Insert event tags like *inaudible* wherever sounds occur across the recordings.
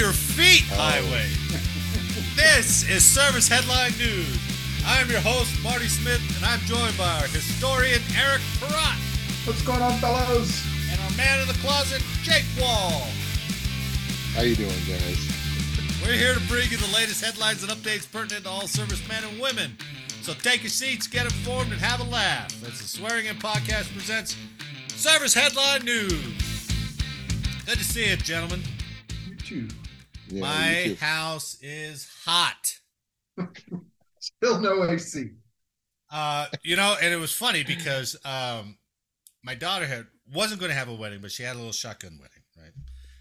your feet, oh. Highway. this is Service Headline News. I'm your host, Marty Smith, and I'm joined by our historian, Eric Perrott, What's going on, fellows? and our man in the closet, Jake Wall. How you doing, guys? We're here to bring you the latest headlines and updates pertinent to all servicemen and women. So take your seats, get informed, and have a laugh as the Swearing In Podcast presents Service Headline News. Good to see you, gentlemen. You too. Yeah, My house is hot. *laughs* Still no AC. Uh, you know, and it was funny because um, my daughter had wasn't going to have a wedding, but she had a little shotgun wedding, right?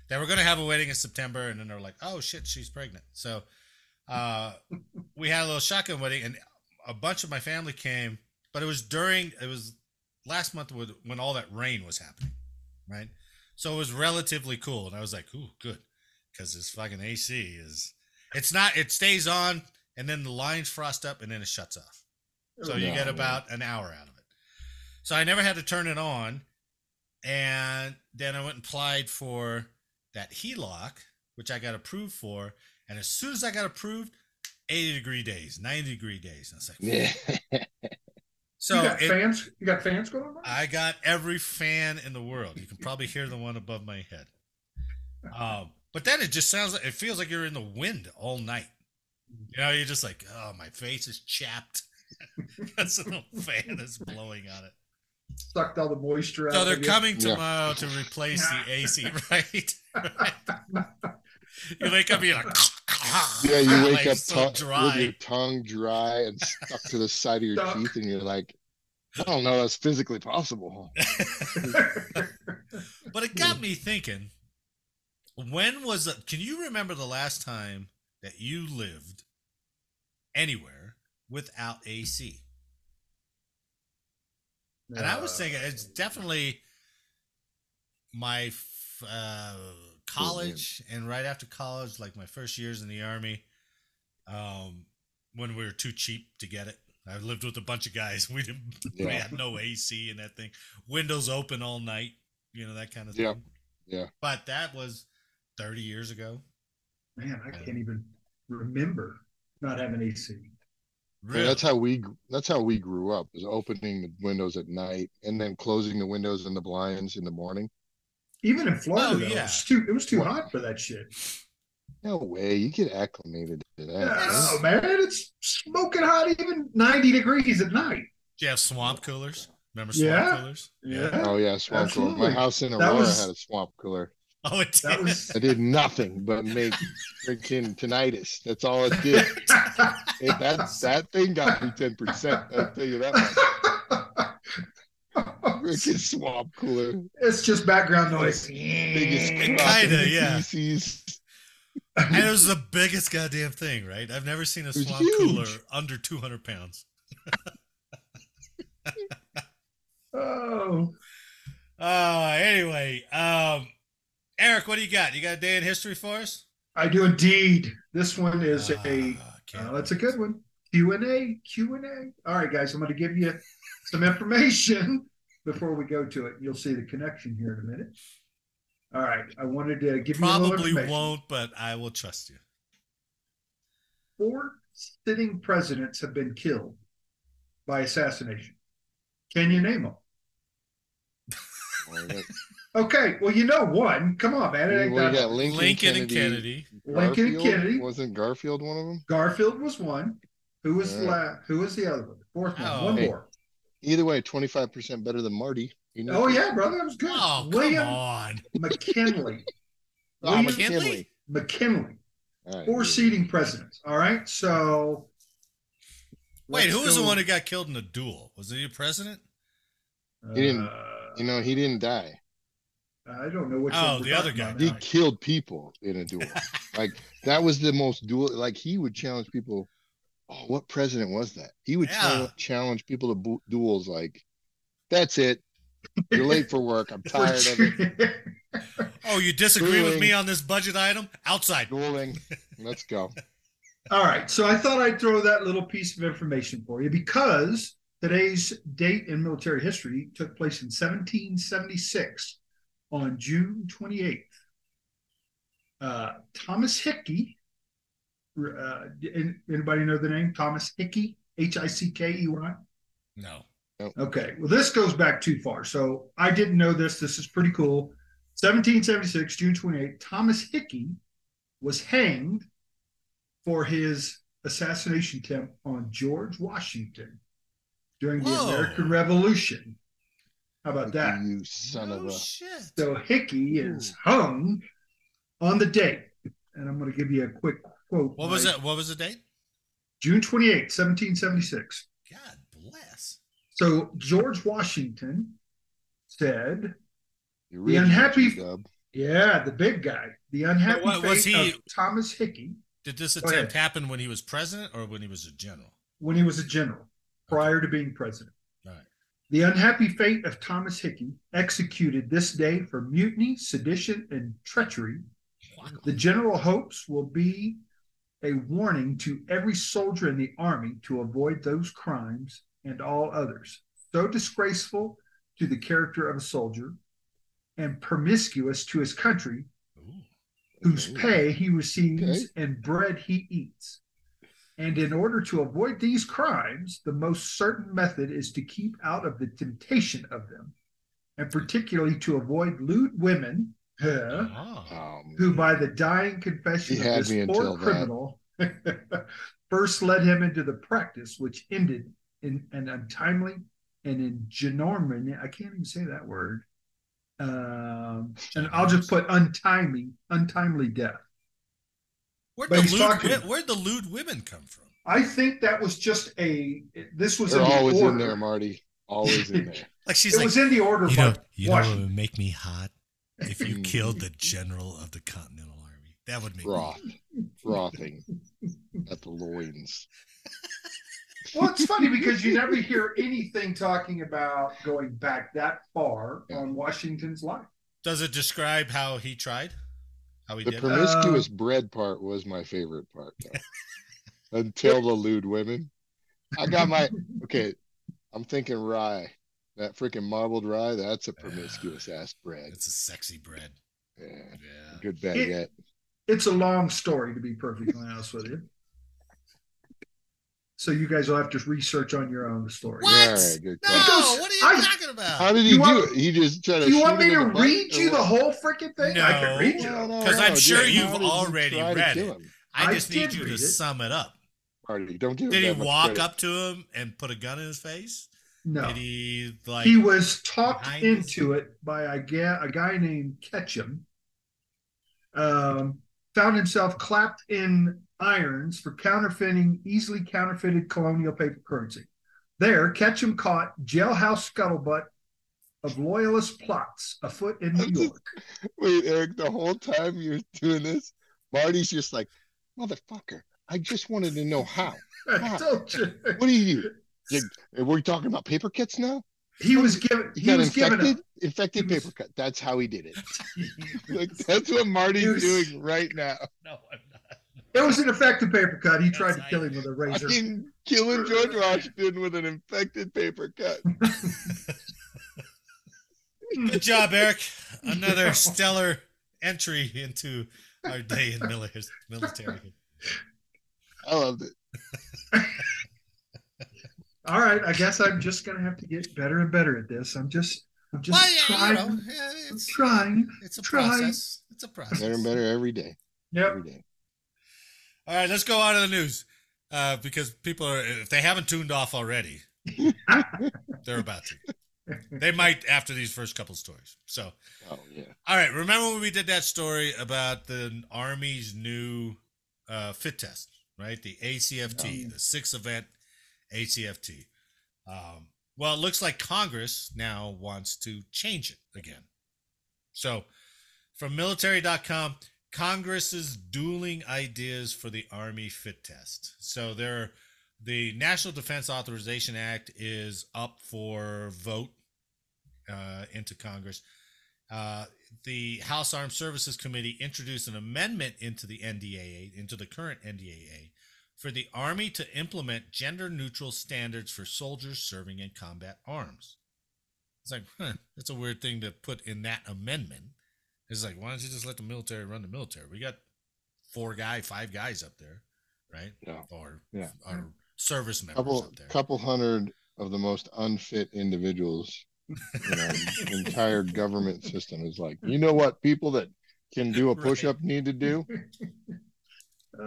They were going to have a wedding in September, and then they're like, "Oh shit, she's pregnant." So uh, we had a little shotgun wedding, and a bunch of my family came, but it was during it was last month when when all that rain was happening, right? So it was relatively cool, and I was like, "Ooh, good," because this fucking AC is it's not it stays on, and then the lines frost up, and then it shuts off. So you get man. about an hour out of it. So I never had to turn it on. And then I went and applied for that HELOC, which I got approved for. And as soon as I got approved, 80 degree days, 90 degree days. And I was like, Yeah. *laughs* so you got it- fans? You got fans going on? I got every fan in the world. You can probably hear the one above my head. *laughs* Um, but then it just sounds like it feels like you're in the wind all night. You know, you're just like, oh, my face is chapped. *laughs* That's a little fan is blowing on it. Sucked all the moisture out. So they're of you. coming Yeah. tomorrow to replace the *laughs* AC, right? *laughs* you wake up, you're like, Yeah, you wake like, up so tongue- with your tongue dry and stuck to the side of your Stuck. teeth, and you're like, I don't know, that's physically possible. but it got me thinking. When was it? Can you remember the last time that you lived anywhere without AC? And I was thinking it's definitely my f- uh, college and right after college, like my first years in the army, um, when we were too cheap to get it. I lived with a bunch of guys. *laughs* We didn't. We had no AC and that thing. Windows open all night. You know that kind of thing. Yeah. Yeah. But that was thirty years ago. Man, I can't even remember not having AC. Yeah, that's how we that's how we grew up was opening the windows at night and then closing the windows and the blinds in the morning. Even in Florida, Oh, yeah. it, was too, it was too hot for that shit. No way, you get acclimated to that. Yeah, man. oh, man, it's smoking hot, even 90 degrees at night. Do you have swamp coolers? Remember swamp Yeah. coolers? Yeah. Oh yeah, swamp cooler. My house in That Aurora was- had a swamp cooler. *laughs* Oh, it That did. was. I did nothing but make freaking tinnitus. That's all it did. *laughs* It, that that thing got me ten percent. I'll tell you that much. Freaking swamp cooler, it's just background noise. biggest Kinda, the yeah. feces. And it was the biggest goddamn thing, right? I've never seen a was swamp huge. cooler under 200 pounds. *laughs* Oh, Uh, anyway, um, Eric, what do you got? You got a day in history for us? I do indeed. This one is a. Ah, can't Uh, that's a good one. Q and A. Q and A. All right, guys. I'm going to give you some information *laughs* before we go to it. You'll see the connection here in a minute. All right. I wanted to give you Probably won't, but I will trust you. Four sitting presidents have been killed by assassination. Can you name them? *laughs* That- Okay. Well, you know one. Come on, man. It ain't well, that you got hard. Lincoln, Lincoln Kennedy, and Kennedy. Lincoln and Garfield? Kennedy. Wasn't Garfield one of them? Garfield was one. Who was the Yeah. la- Who was the other one? Fourth one. Oh. one Hey. more. Either way, twenty five percent better than Marty. You know Oh yeah, brother, that was good. Oh, William come on. McKinley. *laughs* Oh, William McKinley. McKinley. All right, Four yeah. seating presidents. All right. So Wait, let's who was the go- one who got killed in a duel? Was he a president? He didn't- Uh, You know, he didn't die. I don't know which Oh, one the other guy about He killed people in a duel. *laughs* like that was the most duel. Like he would challenge people. Oh, what president was that? He would Yeah. chal- challenge people to bu- duels. Like, that's it. You're late for work. I'm *laughs* tired of it. Oh, you disagree with me on this budget item? Outside. Dueling. Let's go. *laughs* All right. So I thought I'd throw that little piece of information for you because today's date in military history took place in 1776 on June 28th. uh, Thomas Hickey. Uh, anybody know the name Thomas Hickey? H I C K E Y. No. Okay. Well, this goes back too far. So I didn't know this. This is pretty cool. 1776, June 28th, Thomas Hickey was hanged for his assassination attempt on George Washington during the Whoa. American Revolution. How about that? You son of a. shit. So Hickey is hung on the date. And I'm going to give you a quick quote. What was by it? What was the date? June 28, 1776. God bless. So George Washington said, The The unhappy- G-dub. Yeah, the big guy. The unhappy what- was fate he- of Thomas Hickey Did this attempt happen when he was president or when he was a general? when he was a general, prior to being president. The unhappy fate of Thomas Hickey, executed this day for mutiny, sedition, and treachery. The general hopes will be a warning to every soldier in the army to avoid those crimes and all others, so disgraceful to the character of a soldier and promiscuous to his country, Ooh. whose pay he receives Okay. and bread he eats. And in order to avoid these crimes, the most certain method is to keep out of the temptation of them, and particularly to avoid lewd women, huh, Oh. Who by the dying confession You of this me poor criminal *laughs* first led him into the practice which ended in an untimely and in genormous I can't even say that word. Um, and I'll just put untimely, untimely death. Where'd But the, lewd, talking- wi- where'd the lewd women come from? I think that was just a. This was they're in the always order. in there, Marty. Always in there. *laughs* Like she's It like, was in the order. you know, you know what would make me hot if you Mm. killed the general of the Continental Army. That would make me Frothing at the loins. *laughs* Well, it's funny because you never hear *laughs* anything talking about going back that far Yeah. on Washington's life. Does it describe how he tried? How he The did? promiscuous Uh, bread part was my favorite part. *laughs* Until the lewd women. I got my okay. I'm thinking rye. That freaking marbled rye, that's a promiscuous ass bread. It's a sexy bread. Yeah. Yeah. Good baguette. It- It's a long story, to be perfectly honest with you. So you guys will have to research on your own the story. What? All right, good No, call. what are you I- talking about? How did he You do want- it? He just tried to Do you shoot want me him to in read you the whole freaking thing? I No. can read you. No, no, 'Cause no, I'm sure just you've how did he already try read it. him? I I just need you to it. sum it up. Marty, don't give him Did he walk credit. up to him and put a gun in his face? No. Did he like? he was talked behind his- into it by a guy, a guy named Ketcham. Um, found himself clapped in irons for counterfeiting easily counterfeited colonial paper currency. There, Ketcham caught jailhouse scuttlebutt of loyalist plots afoot in New *laughs* York. Wait, Eric, the whole time you're doing this, Marty's just like, motherfucker, I just wanted to know how. *laughs* I told you. What do you do? You- Were we talking about paper cuts now? He was given. He He got was given. infected? A, Infected was- paper cut. That's how he did it. *laughs* Like that's what Marty's was- doing right now. no, I'm not. It was an effective paper cut. He tried to That's kill him with a razor. mean, killing George *laughs* Washington with an infected paper cut. Good job, Eric. Another stellar entry into our day in military. I loved it. *laughs* All right, I guess I'm just gonna have to get better and better at this. I'm just, I'm just Well, yeah, trying. you know, yeah, I'm it's, trying. it's a try. process. It's a process. Better and better every day. Yep. Every day. All right, let's go on to the news uh, because people are, if they haven't tuned off already, *laughs* they're about to. They might after these first couple stories. So, Oh yeah. all right, remember when we did that story about the Army's new uh, fit test, right? The ACFT, the sixth event ACFT. Um, well, it looks like Congress now wants to change it again. So, from military.com, Congress is dueling ideas for the Army fit test. So, there, the National Defense Authorization Act is up for vote uh, into Congress. Uh, the House Armed Services Committee introduced an amendment into the NDAA, into the current NDAA, for the Army to implement gender neutral standards for soldiers serving in combat arms. It's like, huh, that's a weird thing to put in that amendment. It's like, why don't you just let the military run the military? We got four guy, five guys up there, right? Yeah. Or Yeah. or service members couple up there. couple hundred of the most unfit individuals in our *laughs* entire government system is like, you know what people that can do a push up need to do? Uh,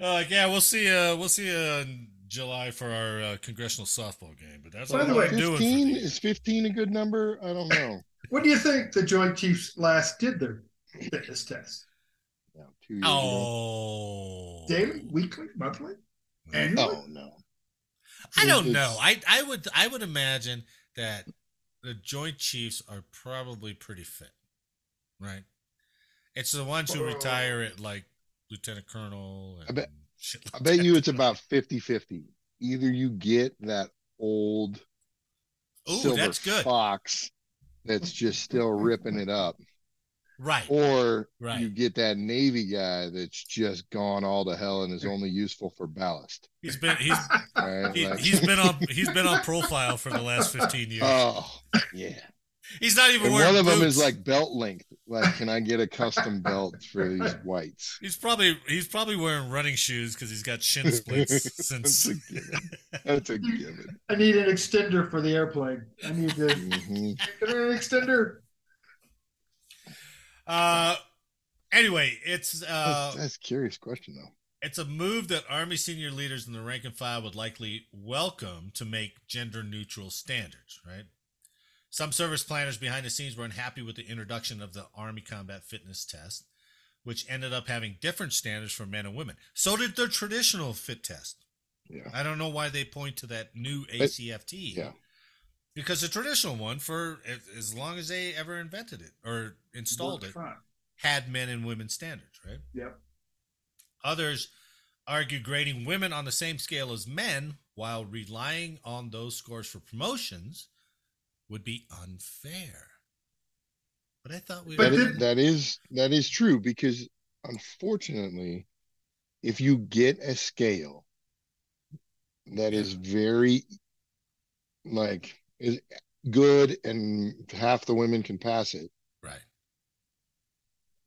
Uh, like, yeah, we'll see. Uh, we'll see uh, July for our uh, congressional softball game. But that's By all the we're way- doing. Fifteen is fifteen a good number? I don't know. When do you think the Joint Chiefs last did their fitness test? Yeah, two years ago. Oh, Daily, weekly, monthly, annually? Oh no. I don't It's- know. I I would I would imagine that the Joint Chiefs are probably pretty fit, right? It's the ones who retire at like lieutenant colonel. And I bet- I bet you it's about 50-50. Either you get that old Ooh, silver that's good. fox that's just still ripping it up, Right. or Right. you get that Navy guy that's just gone all to hell and is only useful for ballast. He's been he's *laughs* Right? he, Like- he's been on he's been on profile for the last fifteen years. Oh yeah. He's not even And wearing one of them is like belt length. Like, can I get a custom belt for these *laughs* whites? He's probably he's probably wearing running shoes because he's got shin splints *laughs* That's a given. That's a *laughs* given. I need an extender for the airplane. I need to Mhm. get an extender. Uh, anyway, it's uh, that's a curious question though. it's a move that Army senior leaders in the rank and file would likely welcome to make gender neutral standards. Right. Some service planners behind the scenes were unhappy with the introduction of the Army Combat Fitness Test, which ended up having different standards for men and women. So did the traditional fit test. Yeah. I don't know why they point to that new ACFT. yeah. Because the traditional one, for as- as long as they ever invented it or installed it, fine. had men and women standards, right? Yep. Others argue grading women on the same scale as men while relying on those scores for promotions would be unfair. But I thought we But That were. is, that is that is true because unfortunately, if you get a scale that is very like is good and half the women can pass it, right.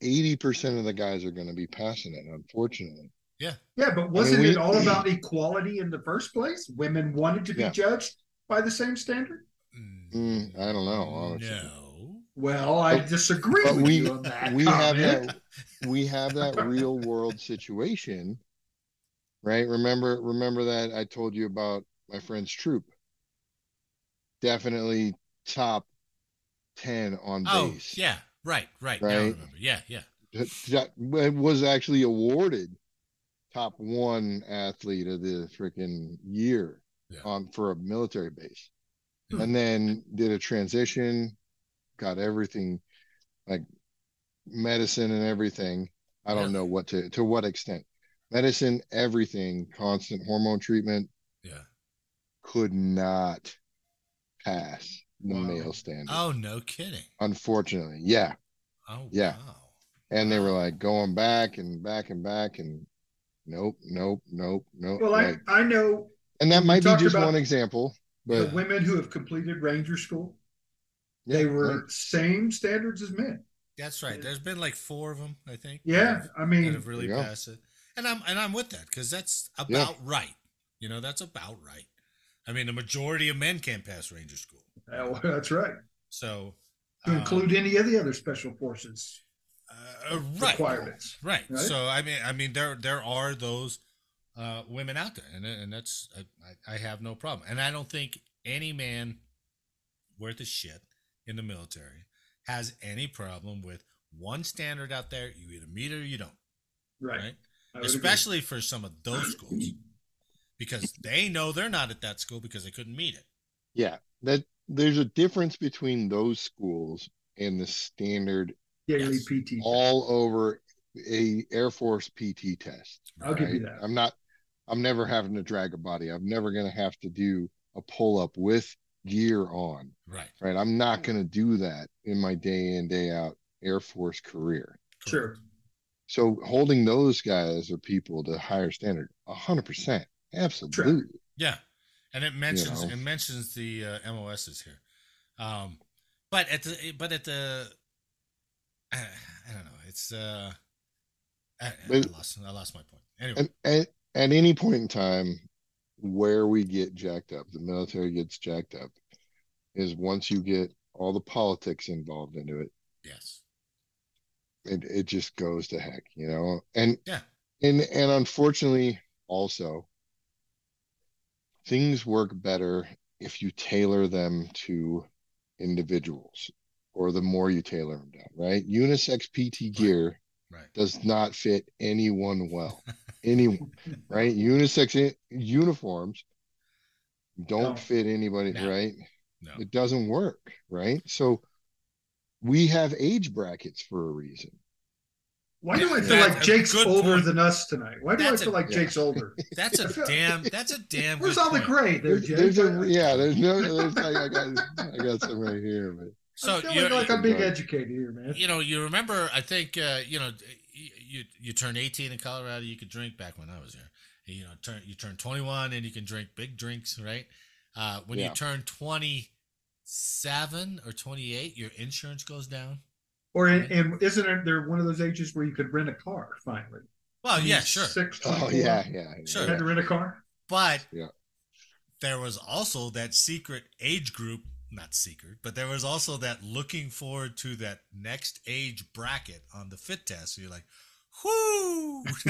80% of the guys are going to be passing it, unfortunately. Yeah, yeah but wasn't we- it all *clears throat* about equality in the first place? Women wanted to be Yeah. judged by the same standard? Mm, I don't know, honestly. No. Well, I disagree But with we you on that. we have comment. that we have that real world situation, right? Remember remember that I told you about my friend's troop. Definitely top 10 on Oh, base. yeah. Right, right. Now I Right. remember. Yeah, yeah. That that was actually awarded top one athlete of the freaking year Yeah. on for a military base. And then did a transition, got everything like medicine and everything. I don't Yeah. know what to to what extent. Medicine, everything, constant hormone treatment Yeah. could not pass the Wow. male standard. Oh, no kidding. Unfortunately. Yeah. Oh, Yeah. wow. And they were like going back and back and back and nope, nope, nope, nope. Well, I, like- I know and that might be just about one example, the women who have completed Ranger School, yeah, they were right. same standards as men. That's right. There's been like four of them, I think. Yeah, have- I that mean, have really There you go. passed it. And I'm and I'm with that because that's about Yeah. right. You know, that's about right. I mean, the majority of men can't pass Ranger School. well, that's right. So To um, include any of the other special forces uh, right, requirements. right. right? So I mean, I mean, there there are those uh, women out there, and and that's I, I have no problem, and I don't think any man worth a shit in the military has any problem with one standard out there. You either meet it or you don't. Right. right? I would agree. especially for some of those schools because they know they're not at that school because they couldn't meet it. yeah, that there's a difference between those schools and the standard daily Yes. PT. all over a Air Force PT test. I'll give you that. I'm not I'm never having to drag a body. I'm never gonna have to do a pull up with gear on. Right. Right. I'm not gonna do that in my day in, day out Air Force career. Sure. So holding those guys or people to a higher standard, hundred percent. Absolutely. Yeah, and it mentions know. it mentions the uh, MOSs here, um, but at the but at the I, *sighs* I don't know. It's uh, I, I lost I lost my point. Anyway, And at, at any point in time where we get jacked up, the military gets jacked up, is once you get all the politics involved into it, yes, it, it just goes to heck, you know? And Yeah. and and unfortunately also things work better if you tailor them to individuals or the more you tailor them down, right? Unisex PT gear right. does not fit anyone well. Anyone, *laughs* right? Unisex i- uniforms don't No. fit anybody, No. right? No. It doesn't work, right? So we have age brackets for a reason. Why do I feel That's like Jake's older point. than us tonight? Why do That's I a- feel like yeah. Jake's older? *laughs* That's a damn. That's a damn. Where's good all the point. gray there, There's, Jake? there's a I- yeah, there's no *laughs* there's like I got I got some right here, but So I'm feeling you like I'm being Right. educated here, man. you know you remember I think uh, you know you, you you turn 18 in Colorado you could drink back when I was here. You know turn you turn 21 and you can drink big drinks, right? Uh, when you turn 27 or 28, your insurance goes down. Or in, and isn't it there one of those ages where you could rent a car finally? Well, yeah, sure. 26, oh yeah, yeah. Sure. You had to rent a car? But Yeah. there was also that secret age group, not secret, but there was also that looking forward to that next age bracket on the fit test. So you're like, whoo! *laughs*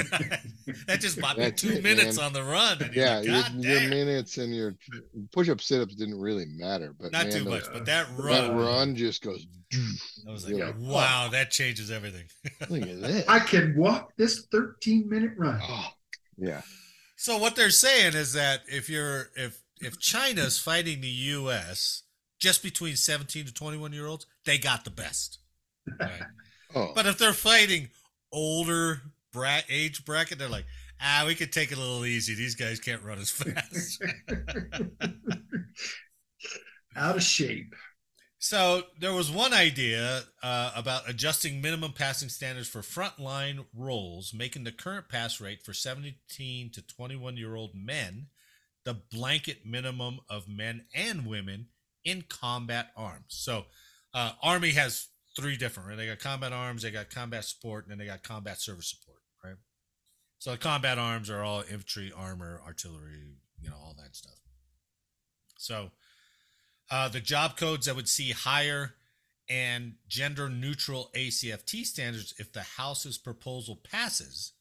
that just bought me two it, minutes man. on the run. And Yeah, like, your, your minutes and your push-up sit-ups didn't really matter, but Not man, too those- much, but that that run, run just goes. I was like, like, wow, that changes everything. *laughs* Look at this. I can walk this 13 minute run. Oh, yeah, So what they're saying is that if you're if if China's fighting the U.S. just between 17 to 21 year olds, they got the best. Right? *laughs* oh, But if they're fighting older bra- age bracket, they're like, ah, we could take it a little easy. These guys can't run as fast. *laughs* Out of shape. so there was one idea uh, about adjusting minimum passing standards for frontline roles, making the current pass rate for 17 to 21 year old men the blanket minimum of men and women in combat arms. So uh, Army has three different, right? They got combat arms, they got combat support, and then they got combat service support, right? So the combat arms are all infantry, armor, artillery, you know, all that stuff. So uh, the job codes that would see higher and gender neutral ACFT standards if the House's proposal passes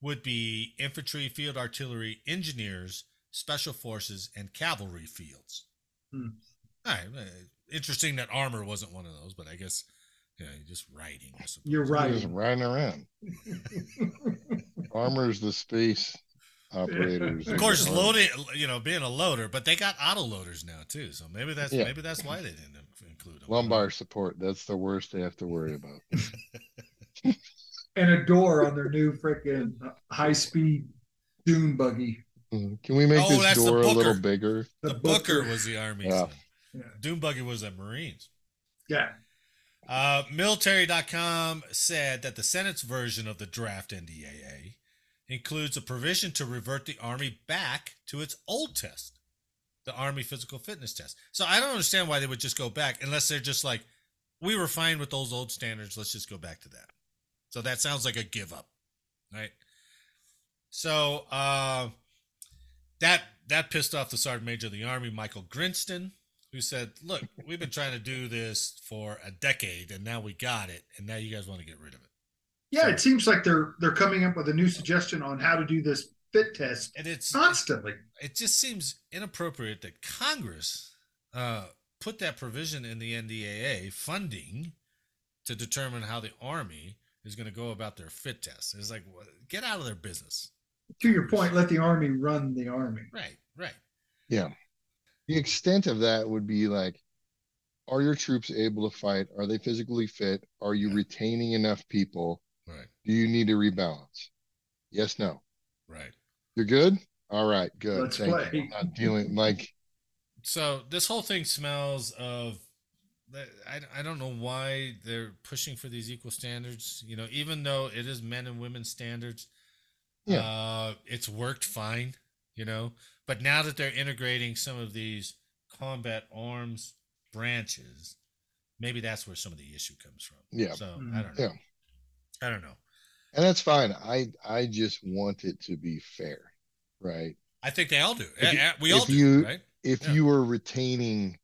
would be infantry, field artillery, engineers, special forces, and cavalry fields. Hmm. All right. interesting that armor wasn't one of those, but I guess you know, just writing. I suppose. You're right. just riding around. *laughs* Armor's the space operators. Of course, loading, you know, being a loader, but they got auto loaders now too. So maybe that's Yeah. maybe that's why they didn't include them. lumbar support. That's the worst they have to worry about. *laughs* and a door on their new freaking high speed dune buggy. Mhm. Can we make Oh, this door a little bigger? The, Booker, was the Army. Yeah. Yeah. Doom Buggy was the Marines. Yeah. Uh, military.com said that the Senate's version of the draft NDAA includes a provision to revert the Army back to its old test, the Army physical fitness test. So I don't understand why they would just go back unless they're just like, we were fine with those old standards. Let's just go back to that. So that sounds like a give up, right? So uh, that that pissed off the Sergeant Major of the Army, Michael Grinston, who said, "Look, we've been trying to do this for a decade, and now we got it, and now you guys want to get rid of it." Yeah, it seems like they're they're coming up with a new suggestion on how to do this fit test And it's constantly. it just seems inappropriate that Congress uh, put that provision in the NDAA funding to determine how the Army is going to go about their fit test. It's like, what- get out of their business. To your point, let the army run the army. Right, right. Yeah. The extent of that would be like, are your troops able to fight? Are they physically fit? Are you Yeah. retaining enough people? Right, Do you need to rebalance? Yes, no. right. You're good? All right, good. Let's Thank play. you. I'm not dealing like So this whole thing smells of. I, I don't know why they're pushing for these equal standards. You know, even though it is men and women standards, Yeah. uh, it's worked fine. You know, but now that they're integrating some of these combat arms branches, maybe that's where some of the issue comes from. Yeah. So Mhm. I don't know. Yeah. I don't know. And that's fine. I I just want it to be fair, right? I think they all do. If you- we all if do, you- right? If Yeah. you were retaining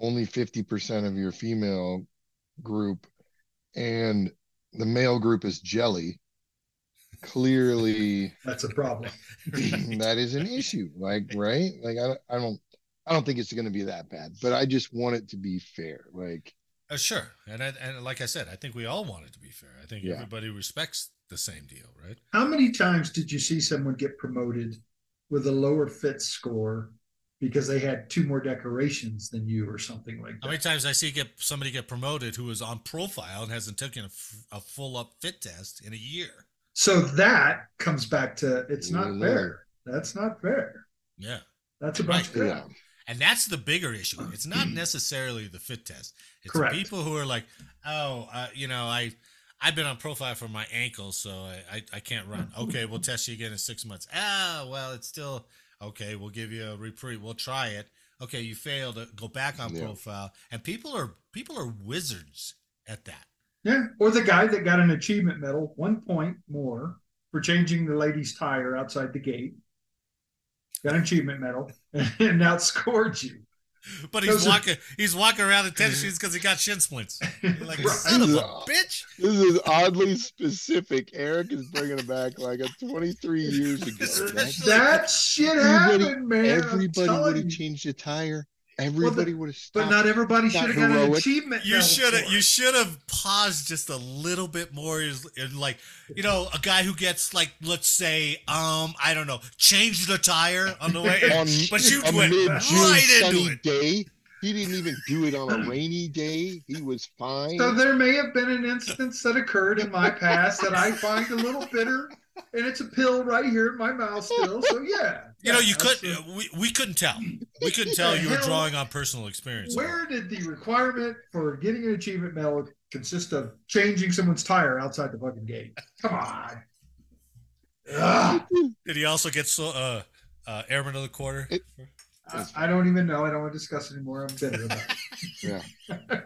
only 50% of your female group and the male group is jelly, clearly That's a problem. *laughs* that is an issue. Like, right? Like I, I don't I don't think it's going to be that bad, but I just want it to be fair. Like, Uh, sure, and I, and like I said, I think we all want it to be fair. I think Yeah. everybody respects the same deal, right? How many times did you see someone get promoted with a lower fit score because they had two more decorations than you or something like that? How many times I see get somebody get promoted who is on profile and hasn't taken a, f- a full up fit test in a year? So that comes back to it's not fair. That's not fair. Yeah, That's a bunch Right. of yeah, crap. and that's the bigger issue. It's not necessarily the fit test. It's Correct. people who are like, oh, uh, you know, I. I've been on profile for my ankle, so I, I, I can't run. *laughs* Okay, we'll test you again in six months. Ah, well, it's still okay. We'll give you a reprieve. We'll try it. Okay, you failed. uh, Go back on Yeah. profile. And people are people are wizards at that. Yeah. Or the guy that got an achievement medal, one point more for changing the lady's tire outside the gate. Got an achievement medal *laughs* and outscored you. But he's Those are- walking he's walking around in tennis shoes because he got shin splints. You're *laughs* like Right. son of a uh, bitch. this is oddly specific. Eric is bringing it back like a 23 years ago. *laughs* That's- That shit Everybody- happened, man. Everybody would have changed the tire. Everybody would have stopped. But not everybody should have got an achievement. You should have you should have paused just a little bit more is is like you know a guy who gets like let's say um I don't know change the tire on the way *laughs* on but you a went mid-June right into sunny it. day. He didn't even do it on a rainy day. He was fine. So there may have been an instance that occurred in my past that I find a little bitter, and it's a pill right here in my mouth still. So yeah, You know you could that's a- we, we couldn't tell we couldn't *laughs* tell you were drawing on personal experience. Where did the requirement for getting an achievement medal consist of changing someone's tire outside the fucking gate? Come on. Ugh. Did he also get so uh uh airman of the quarter? It- I, I don't even know. I don't want to discuss it anymore. I'm bitter about it. *laughs* Yeah.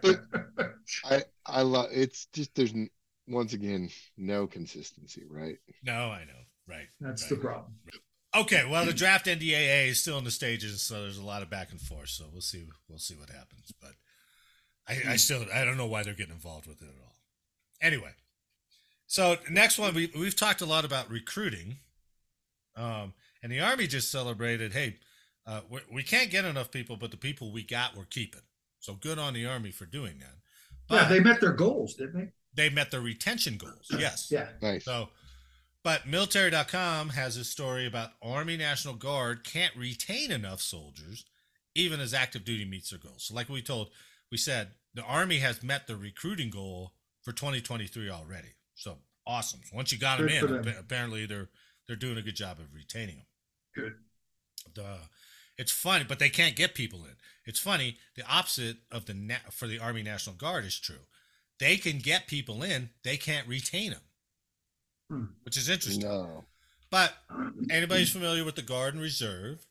it. *laughs* I I love it's just there's once again no consistency, right? No, I know. Right. That's right. the problem. Okay, well, the draft NDAA is still in the stages, so there's a lot of back and forth. So we'll see. We'll see what happens. But I, I still, I don't know why they're getting involved with it at all. Anyway, so next one, we we've talked a lot about recruiting, um, and the army just celebrated. Hey, uh, we, we can't get enough people, but the people we got, we're keeping. So good on the army for doing that. But yeah, they met their goals, didn't they They met their retention goals. Yes. they? Yeah. Nice. So, but military.com has a story about Army National Guard can't retain enough soldiers even as active duty meets their goals. So, like we told, we said the Army has met the recruiting goal for 2023 already. So awesome. Once you got them Good in, them. apparently they're they're doing a good job of retaining them. Good. The, it's funny, but they can't get people in. It's funny. The opposite of the for the Army National Guard is true. They can get people in, they can't retain them. Which is interesting. No. But anybody who's familiar with the Guard and Reserve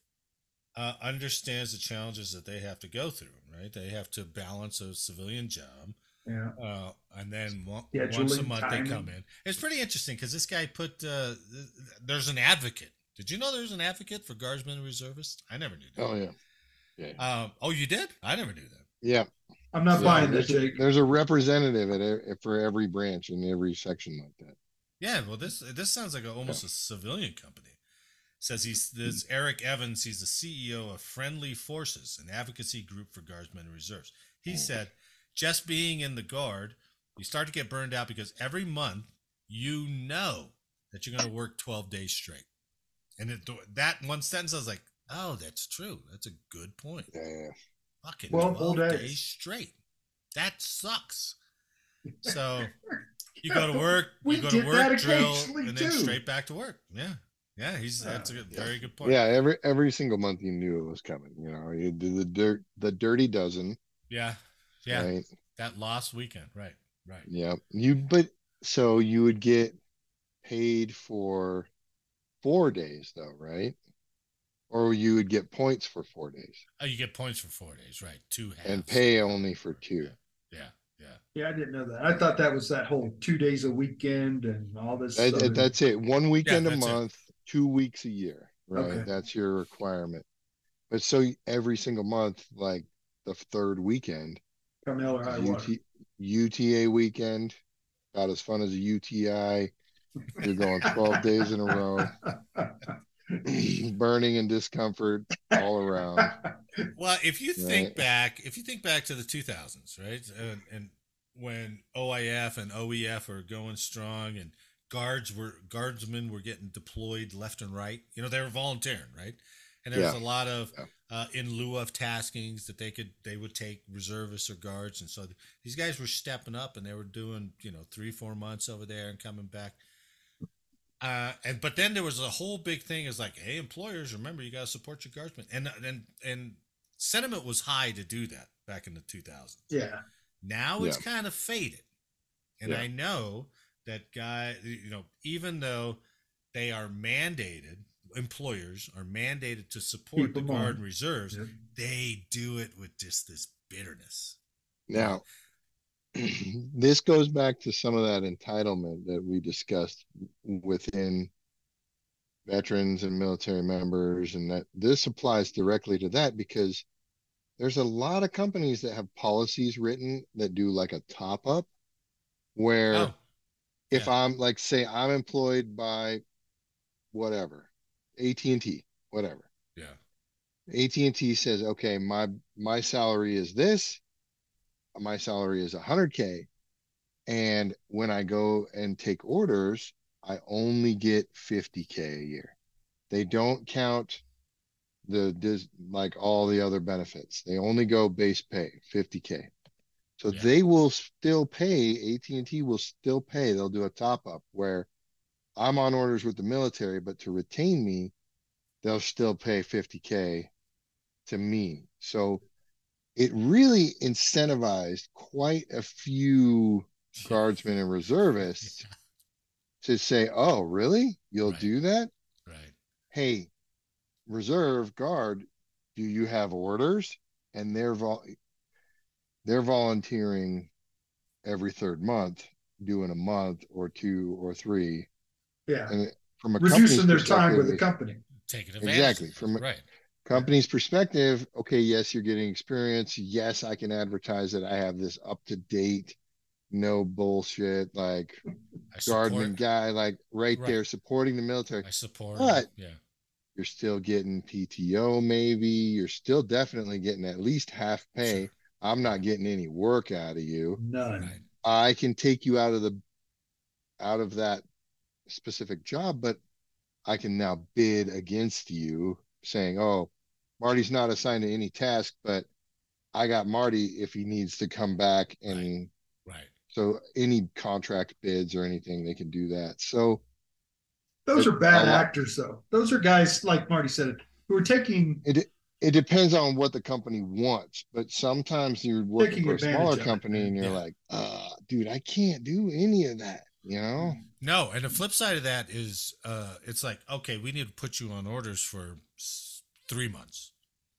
uh, understands the challenges that they have to go through. Right? They have to balance a civilian job, Yeah. uh, and then one, Yeah, once a Julie, month they come in. It's pretty interesting because this guy put uh, there's an advocate. Did you know there's an advocate for guardsmen and reservists? I never knew that. Oh yeah. Yeah. Um, oh, you did? I never knew that. Yeah. I'm not Yeah, buying that, there's, a, Jake. there's a representative at for every branch in every section like that. Yeah, well, this this sounds like a, almost a civilian company. Says he's this Eric Evans. He's the CEO of Friendly Forces, an advocacy group for guardsmen and reserves. He Oh. said, just being in the guard, you start to get burned out because every month you know that you're going to work 12 days straight. And it, that one sentence, I was like, oh, that's true. That's a good point. Yeah. Fucking 12 12, days. days. straight. That sucks. So *laughs* you go to work, We you go did to that work, drill, occasionally, and then too. straight back to work. Yeah. Yeah, he's that's a good, Yeah. very good point. Yeah. Every every single month you knew it was coming. You know, you do the dirt the dirty dozen. Yeah. Yeah. Right. That lost weekend. Right. Right. Yeah. You but so you would get paid for four days though, right? Or you would get points for four days Oh, you get points for four days, right? Two halves. and pay only for two. Yeah, yeah. Yeah, Yeah, I didn't know that. I thought that was that whole two days a weekend and all this. That- other- that's it. One weekend a that's it. month, two weeks a year, right? Okay. That's your requirement. But so every single month, like the third weekend, Come hell or high. UT, UTA weekend, about as fun as a UTI. You're going 12 days in a row, *laughs* *clears throat* burning and discomfort all around. *laughs* Well, if you think Right. back, if you think back to the 2000s, right, and, and when OIF and OEF are going strong, and guards were guardsmen were getting deployed left and right. You know, they were volunteering, right? And there was Yeah. a lot of Yeah. uh, in lieu of taskings that they could they would take reservists or guards, and so these guys were stepping up, and they were doing you know three four months over there and coming back. Uh, and but then there was a whole big thing is like, hey, employers, remember you got to support your guardsmen, and and and sentiment was high to do that back in the 2000s. yeah. Now it's kind of faded, and Yeah. I know that guy, you know, even though they are mandated, employers are mandated to support Keep the guard on. and reserves, Yep. they do it with just this bitterness. Now, *clears throat* this goes back to some of that entitlement that we discussed within veterans and military members, and that this applies directly to that because there's a lot of companies that have policies written that do like a top up where Oh, if yeah. I'm like say I'm employed by whatever AT&T whatever yeah, AT&T says, okay, my my salary is this, my salary is 100k, and when I go and take orders, I only get 50k a year. They don't count the dis like all the other benefits. They only go base pay, 50k. So Yeah. they will still pay, AT&T will still pay. They'll do a top up where I'm on orders with the military, but to retain me, they'll still pay 50k to me. So it really incentivized quite a few guardsmen and reservists *laughs* to say, "Oh, really? You'll Right. do that? right. Hey, reserve guard, do you have orders?" And they're vol- they're volunteering every third month, doing a month or two or three, Yeah. and from a Reducing their time with the company. Taking advantage. Exactly, from a- right. Company's perspective, okay, yes, you're getting experience. Yes, I can advertise that I have this up to date, no bullshit, like I support. guardman guy, like right, Right. there supporting the military. I support. But- yeah, You're still getting PTO, maybe. You're still definitely getting at least half pay. Sure. I'm not getting any work out of you. None. right. I can take you out of the out of that specific job, but I can now bid against you saying, "Oh, Marty's not assigned to any task, but I got Marty if he needs to come back and Right. so any contract bids or anything they can do that." So Those It- are bad a actors, though. Those are guys, like Marty said, who are taking it it depends on what the company wants, but sometimes you're working for a smaller of it, company and you're yeah. like, "Uh, dude, I can't do any of that," you know? No, and the flip side of that is, uh, it's like, okay, we need to put you on orders for three months,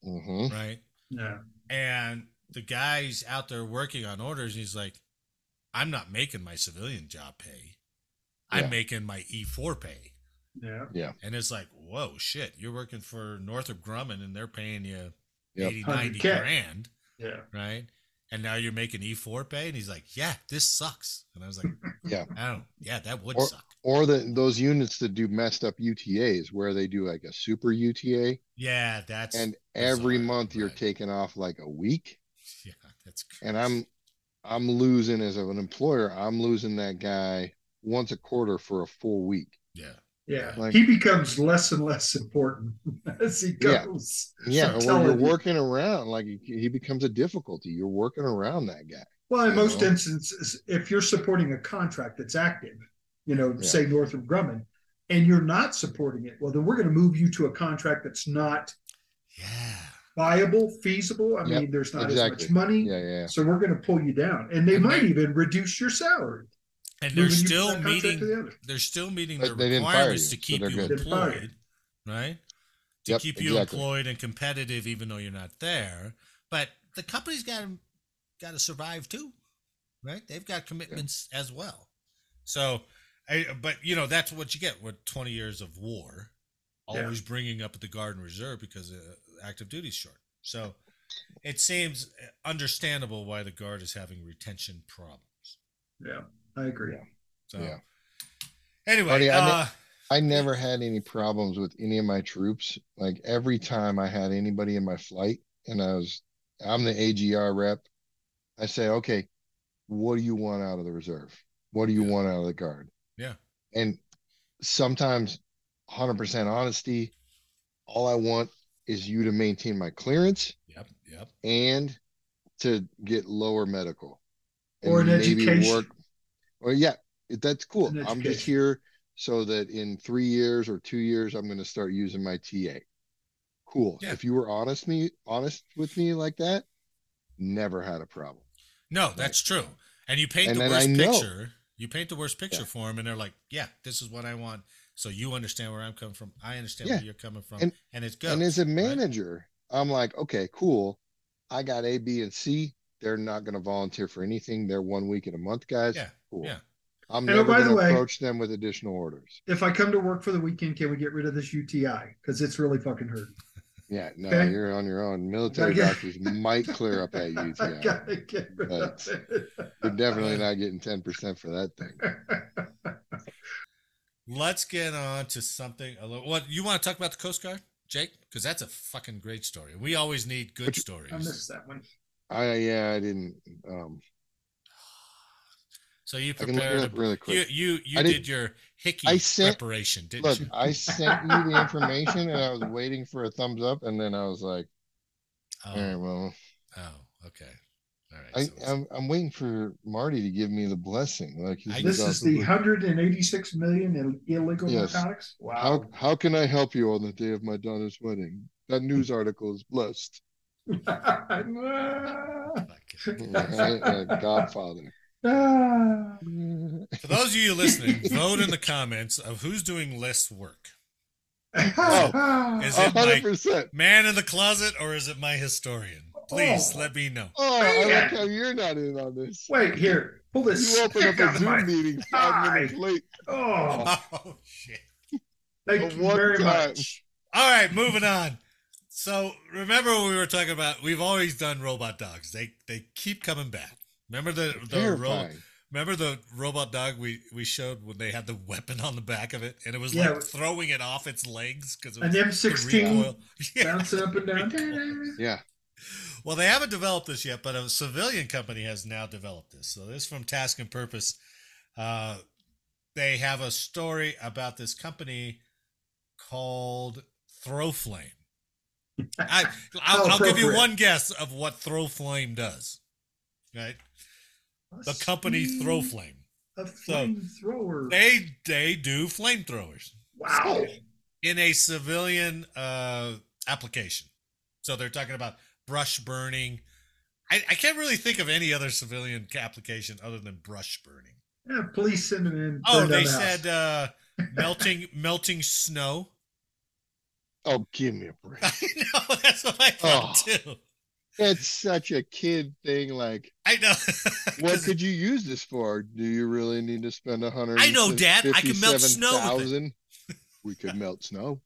hmm right? yeah. And the guy's out there working on orders, and he's like, I'm not making my civilian job pay. I'm Yeah. making my E4 pay. Yeah. Yeah. And it's like, whoa, shit, you're working for Northrop Grumman and they're paying you Yep. 80, 90 100K. grand, Yeah. right? And now you're making E4 pay? And he's like, yeah, this sucks. And I was like, Yeah. I don't, yeah, that would Or- suck. Or the those units that do messed up UTAs where they do like a super UTA Yeah, that's, and every bizarre, month you're right. taking off like a week yeah, that's crazy. and I'm I'm losing as an employer I'm losing that guy once a quarter for a full week. yeah. Yeah. Like- he becomes less and less important *laughs* as he goes. Yeah, I'm or you're you. working around like he he becomes a difficulty. You're working around that guy. Well, in most know? instances, if you're supporting a contract that's active, you know, Yeah. say Northrop Grumman, and you're not supporting it, well, then we're going to move you to a contract that's not Yeah. viable, feasible. I Yep, mean, there's not as much money. Yeah, yeah. So we're going to pull you down, and they And might they- even reduce your salary. And they're moving you from still that contract to meeting the they're still meeting But the they requirements you, to keep they're you good. Employed, right? To Yep, keep you exactly. employed and competitive, even though you're not there. But the company's got to got to survive too, right? They've got commitments as well. So, I, but you know that's what you get with 20 years of war, Yeah. always bringing up the Guard and Reserve because uh, active duty's short. So, it seems understandable why the Guard is having retention problems. Yeah, I agree. Yeah. So, Yeah. anyway, Buddy, I ne- uh, I never had any problems with any of my troops. Like every time I had anybody in my flight and I was, I'm the AGR rep. I say, okay, what do you want out of the reserve? What do you Yeah. want out of the guard? Yeah. And sometimes 100% honesty, all I want is you to maintain my clearance yep, yep. and to get lower medical Or an education. Well, yeah, it- that's cool. I'm just here so that in three years or two years, I'm going to start using my TA. Cool. Yeah. If you were honest me, honest with me like that, never had a problem. No, that's true. And you paint And the then worst I know- picture. You paint the worst picture Yeah. for them, and they're like, "Yeah, this is what I want." So you understand where I'm coming from. I understand Yeah. where you're coming from, And- and, it's good. And as a manager, I'm like, okay, cool. I got A, B, and C. They're not going to volunteer for anything. They're one week in a month, guys. Yeah, Cool. yeah. I'm And oh, never by the going to way- approach them with additional orders. If I come to work for the weekend, can we get rid of this UTI? Because it's really fucking hurting. Yeah, no, Okay. you're on your own. Military get- doctors might clear up that *laughs* I UTI. gotta get rid But- it. You're definitely not getting 10% for that thing. Let's get on to something a little. What you want to talk about the Coast Guard, Jake? Because that's a fucking great story. We always need good Which- stories. I missed that one. I yeah, I didn't. Um, So you I can look it prepared. up really you quick. you you I did, did- your hickey I sent- preparation, didn't Look, you? I sent you the information, and I was waiting for a thumbs up, and then I was like, Oh, "All right, well, oh, okay. All right. I, so it's- I'm I'm waiting for Marty to give me the blessing." Like he's I- This is to- the 186 million in illegal Yes. narcotics. Wow. how how can I help you on the day of my daughter's wedding? That news article is blessed. *laughs* fucking- Right? *laughs* Godfather. Ah. For those of you listening, vote in the comments of who's doing less work. Oh, Is it hundred like percent. man in the closet or is it my historian? Please Oh. let me know. Oh, I Man. like how you're not in on this. Wait, here. Pull this. You open up a Zoom meeting five minutes late. Oh, Oh shit. thank The you very time. much. All right, moving on. So remember when we were talking about we've always done robot dogs. They they keep coming back. Remember the the ro- remember the robot dog we we showed when they had the weapon on the back of it and it was Yeah. like throwing it off its legs because An M16 *laughs* bouncing up and down. *laughs* Yeah. Well, they haven't developed this yet, but a civilian company has now developed this. So this is from Task and Purpose. Uh, they have a story about this company called Throwflame. I, *laughs* I'll, How I'll give you one guess of what Throwflame does. Right, the company Throwflame. A So. They they do flamethrowers Wow. in a civilian uh, application. So they're talking about brush burning. I, I can't really think of any other civilian application other than brush burning. Yeah, police send them in. Oh, they the said uh, melting *laughs* melting snow. Oh, give me a break. *laughs* I know that's what I thought Oh. too. It's such a kid thing. Like, I know. *laughs* what could you use this for? Do you really need to spend a hundred? I know, Dad. I can melt snow with it. We could *laughs* melt snow.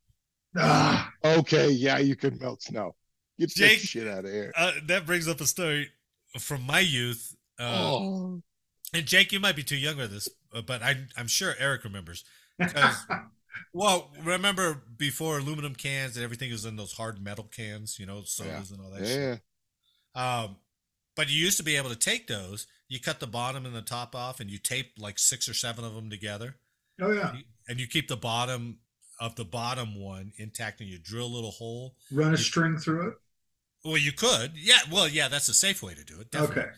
Ah, Okay, yeah, you could melt snow. Get Jake- that shit out of here. uh, that brings up a story from my youth. Uh, oh, And Jake, you might be too young for this, uh, but I, I'm sure Eric remembers. *laughs* Well, remember before aluminum cans and everything was in those hard metal cans, you know, sodas and all that shit. Um, but you used to be able to take those, you cut the bottom and the top off, and you tape like six or seven of them together, oh yeah. and you keep the bottom of the bottom one intact, and you drill a little hole. Run a string through it. Well, you could, yeah. Well, yeah, that's a safe way to do it. Definitely. Okay.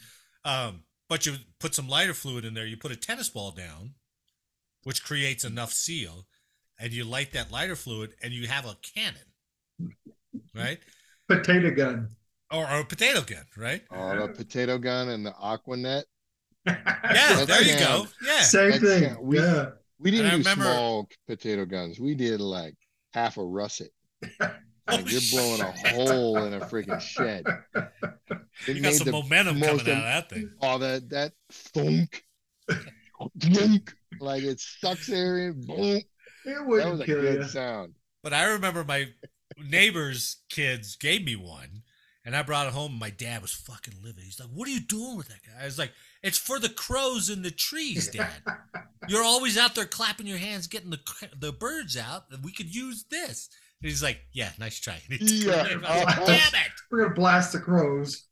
Um, but you put some lighter fluid in there. You put a tennis ball down, which creates enough seal, and you light that lighter fluid, and you have a cannon, right? Potato gun. Or, or a potato gun, right? Oh, the potato gun and the Aqua Net. *laughs* Yeah, That's there you can. go. Yeah. Same That's- thing. we- yeah. We didn't I do remember- small potato guns. We did like half a russet. *laughs* Like Oh, you're blowing a hole in a freaking shed. *laughs* It You got some momentum coming out of that thing. Oh, that that thunk, thunk, like it sucks air in. Boom. It That wouldn't was a kill good you. sound. But I remember my neighbor's kids gave me one, and I brought it home. And my dad was fucking livid. He's like, "What are you doing with that guy?" I was like, "It's for the crows in the trees, *laughs* Dad. You're always out there clapping your hands, getting the the birds out. We could use this." And he's like, "Yeah, nice try." And he took Yeah. like, Damn oh, oh. it! We're gonna blast the crows.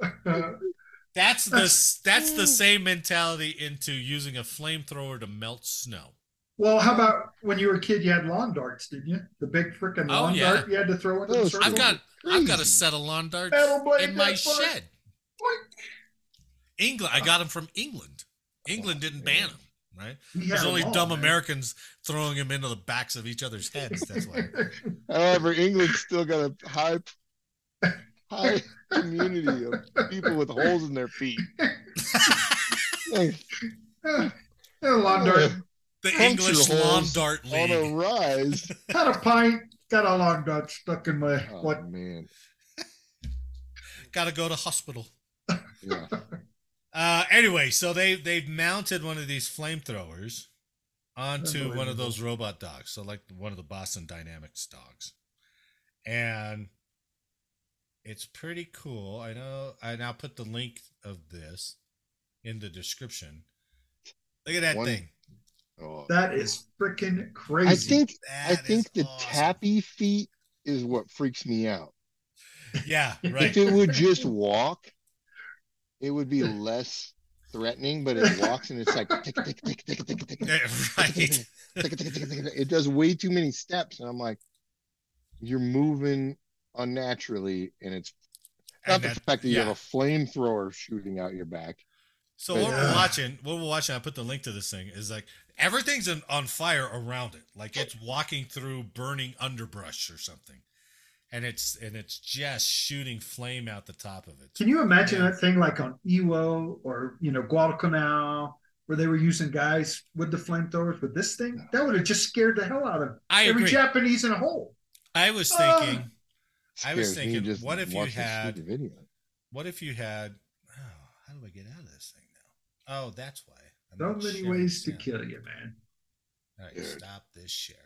*laughs* *laughs* That's the that's the same mentality into using a flamethrower to melt snow. Well, how about when you were a kid? You had lawn darts, didn't you? The big freaking Oh, lawn yeah. dart you had to throw into the Those circle. I've got I've got a set of lawn darts in my that far. shed. England, I got them from England. England didn't ban them, right? We There's only all, dumb man. Americans throwing them into the backs of each other's heads. That's why. *laughs* However, England's still got a high, high community of people with holes in their feet. Like, *laughs* Yeah, lawn dart. The Puncture English lawn holes dart on a rise. *laughs* Had a pint. Got a lawn dart stuck in my Oh what? man, Got to go to hospital. yeah. *laughs* Uh, anyway, so they they've mounted one of these flamethrowers onto one of those robot dogs. So like one of the Boston Dynamics dogs, and it's pretty cool. I know. I now put the link of this in the description. Look at that One- thing. Oh. That is freaking crazy. I think I think the awesome. tappy feet is what freaks me out. Yeah, right. If it would just walk, it would be less threatening. But it walks and it's like tick, tick, tick, tick, tick, tick, tick, Yeah, right. tick, tick, tick, tick, tick. it does way too many steps, and I'm like, you're moving unnaturally, and it's not And the that- fact that you yeah. have a flamethrower shooting out your back. So But- what we're Yeah. watching, what we're watching, I put the link to this thing, is like everything's in, on fire around it. Like it's walking through burning underbrush or something. And it's and it's just shooting flame out the top of it. Can you imagine Yeah. that thing like on Iwo or you know Guadalcanal where they were using guys with the flamethrowers with this thing? That would have just scared the hell out of I every agree. Japanese in a hole. I was Ah. thinking, I was thinking, just what if you had- video. what if you had oh, how do I get out of this thing now? Oh, that's why. I'm So many ways to sound. kill you, man. All right, Dude. stop this share.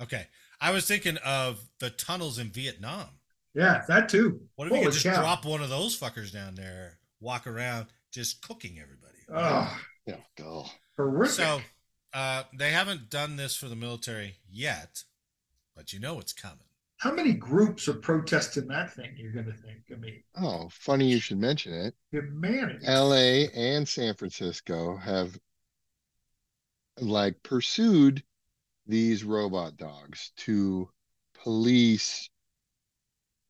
Okay. I was thinking of the tunnels in Vietnam. Yeah, that too. What if you could just cow. drop one of those fuckers down there, walk around, just cooking everybody? Oh, Yeah, go. horrific. so uh, they haven't done this for the military yet, but you know it's coming. How many groups are protesting that thing? You're going to think. I mean, Oh, funny you should mention it. humanity. LA and San Francisco have like pursued these robot dogs to police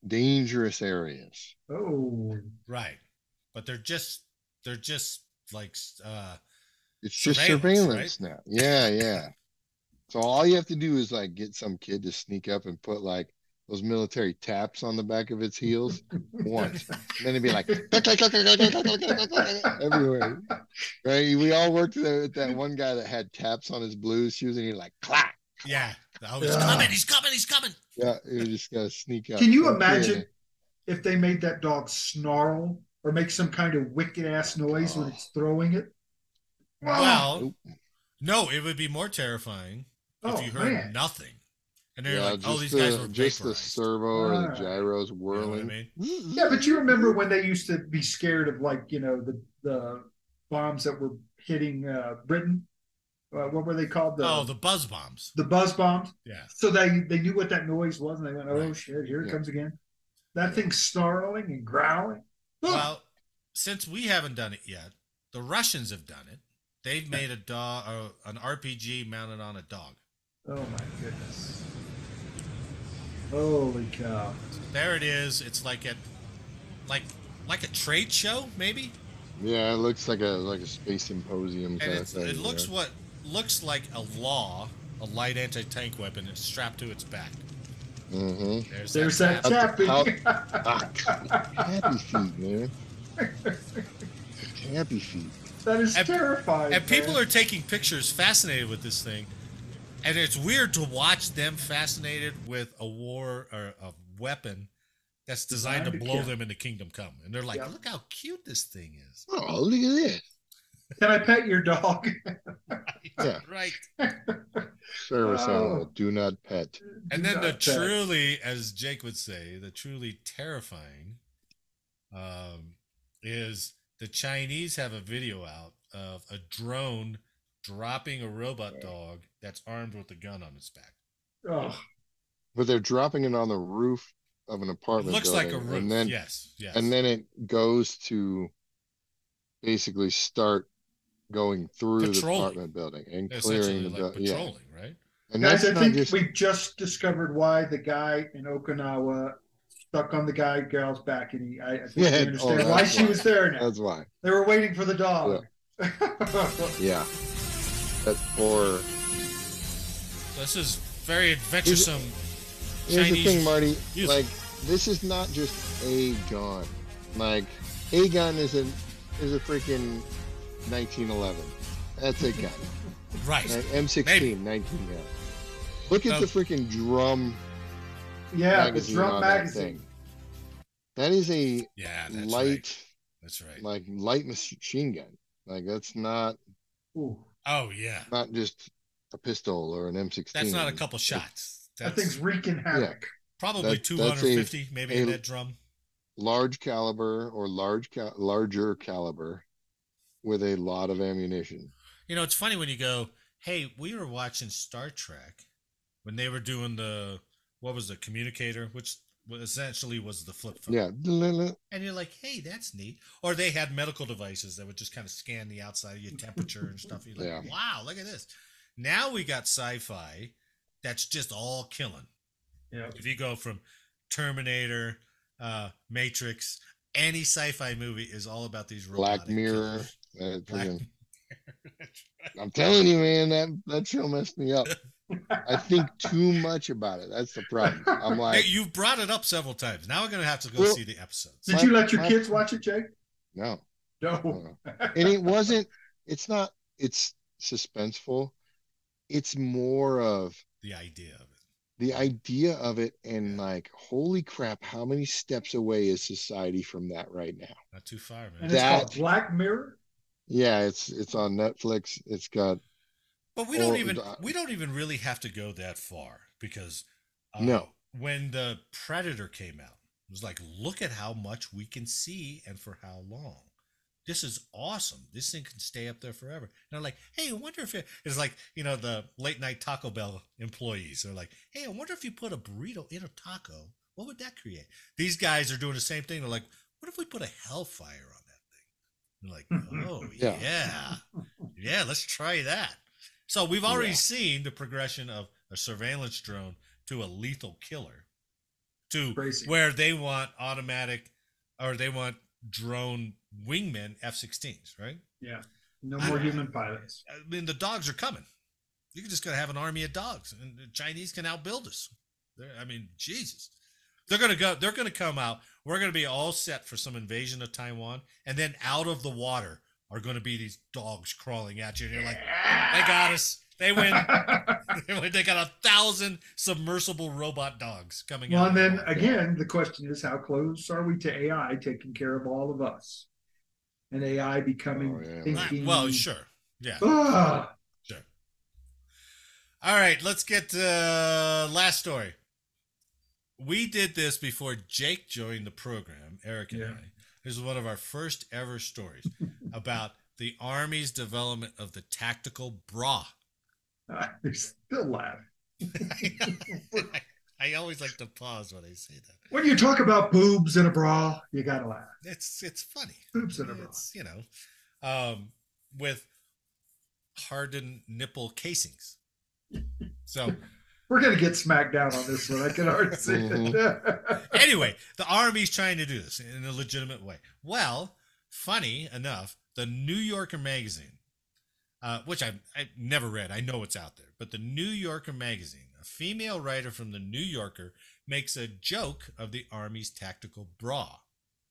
dangerous areas. Oh, Right. But they're just they're just like uh It's just Surveillance, surveillance now. Yeah, yeah. So all you have to do is like get some kid to sneak up and put like those military taps on the back of its heels *laughs* once. And then it'd be like *laughs* everywhere. Right? We all worked there with that one guy that had taps on his blues shoes and you're like clack. yeah. Oh, he's Yeah. coming, he's coming, he's coming. Yeah, you just gotta sneak out. Can you imagine kidding. if they made that dog snarl or make some kind of wicked ass noise when Oh. it's throwing it? Well, Nope. no, it would be more terrifying Oh, if you heard man. nothing. And they're Yeah, like, just oh, these the, guys were just the vaporized. servo or the gyros You know I whirling. mean? Yeah, but you remember when they used to be scared of like you know the the bombs that were hitting uh, Britain. Uh, what were they called? The oh, the buzz bombs. the buzz bombs. Yeah. So they they knew what that noise was, and they went, "Oh Right. shit, here it Yeah. comes again." That thing's snarling and growling. Well, since we haven't done it yet, the Russians have done it. They've made a dog, uh, an RPG mounted on a dog. oh my goodness! Holy cow! There it is. It's like at, like, like a trade show, maybe. Yeah, it looks like a like a space symposium And kind of thing. it looks yeah. what looks like a law, a light anti-tank weapon. is strapped to its back. Mm-hmm. There's, There's that tap. tapping. How- *laughs* happy feet, man. Happy feet. that is And- terrifying. And people are taking pictures, fascinated with this thing, and it's weird to watch them fascinated with a war or a weapon that's designed to Designed to blow kill. them into Kingdom Come, and they're like, Yeah. "Look how cute this thing is." Oh, look at this. Can I pet your dog? *laughs* *laughs* Yeah. right. Service Oh. animal. Do not pet. And Do then the pet. truly, as Jake would say, the truly terrifying, um, is the Chinese have a video out of a drone dropping a robot dog that's armed with a gun on its back. Oh, But they're dropping it on the roof of an apartment. Looks like a roof. And then yes, yes. and then it goes to basically start going through the apartment building and clearing the like building. Yeah. patrolling, right? And guys, that's I think just we've just discovered why the guy in Okinawa stuck on the guy gal's back, and he. I, I think Yeah, we oh, understand that's why she why. was there now. that's why. They were waiting for the dog. Yeah. *laughs* That or So this is very adventuresome. here's the thing, Marty. music. Like this is not just a gun. Like a gun is a is a freaking 1911. That's a gun. Right. Right? M16, Maybe. 19 gun. Look at No. the freaking drum yeah, the drum on that magazine. That is a Yeah, that's light, right. That's right. like light machine gun. Like that's not Ooh, Oh yeah. not just a pistol or an M16. That's not a couple shots. that That's thing's wreaking havoc. probably that- that's a- 250 maybe in a- that drum. large caliber or large ca- larger caliber with a lot of ammunition. You know, it's funny when you go, "Hey, we were watching Star Trek when they were doing the what was the communicator, which was essentially was the flip phone." Yeah. And you're like, "Hey, that's neat." Or they had medical devices that would just kind of scan the outside of your temperature and stuff. You're like, Yeah. "Wow, look at this." Now we got sci-fi that's just all killing. Yeah. If you go from Terminator, uh, Matrix, any sci-fi movie is all about these Black robotic Mirror. killers. that Black friggin- *laughs* I'm telling you, man, that that show messed me up. *laughs* I think too much about it. That's the problem. I'm *laughs* Hey, like, you've brought it up several times. Now we're gonna have to go Well- see the episodes. Did My- you let your my- kids watch it, Jake? no. No. no. And it wasn't. It's not. It's suspenseful. It's more of The idea of it. the idea of it and like holy crap how many steps away is society from that right now Not too far, man. and That- it's called Black Mirror. yeah it's it's on netflix it's got But we don't Or- even uh, we don't even really have to go that far because uh, No. when the Predator came out, it was like, look at how much we can see and for how long. This is awesome. This thing can stay up there forever. And I'm like, hey, I wonder if it, it's like, you know, the late night Taco Bell employees are like, hey, I wonder if you put a burrito in a taco, what would that create? These guys are doing the same thing. They're like, what if we put a hellfire on that thing? They're like, *laughs* oh, Yeah. yeah. Yeah, let's try that. So we've already Yeah. seen the progression of a surveillance drone to a lethal killer to Crazy. where they want automatic or they want drone wingmen F-16s, right? Yeah. No more I- human pilots. I mean, the dogs are coming. You can just gotta have an army of dogs, and the Chinese can outbuild us. They're, I mean, Jesus, they're gonna go. They're gonna come out. We're gonna be all set for some invasion of Taiwan, and then out of the water are gonna be these dogs crawling at you, and you're like, they got us. *laughs* *laughs* They win. They got a thousand submersible robot dogs coming well, out. and then again, the question is, how close are we to AI taking care of all of us? And AI becoming Oh, yeah. Thinking. well, sure, yeah. Ah, Sure. All right, let's get to uh, last story. We did this before Jake joined the program, Eric and Yeah. I. This is one of our first ever stories *laughs* about the Army's development of the tactical bra. I still laugh. I, *laughs* I always like to pause when I say that. When you talk about boobs in a bra, you gotta laugh. It's it's funny. Boobs in a bra. It's you know, um, with hardened nipple casings. So *laughs* We're gonna get smacked down on this one. I can already see it. *laughs* anyway, the army's trying to do this in a legitimate way. Well, funny enough, the New Yorker magazine, uh, which I've, I've never read, I know it's out there, but the New Yorker magazine, a female writer from the New Yorker, makes a joke of the army's tactical bra.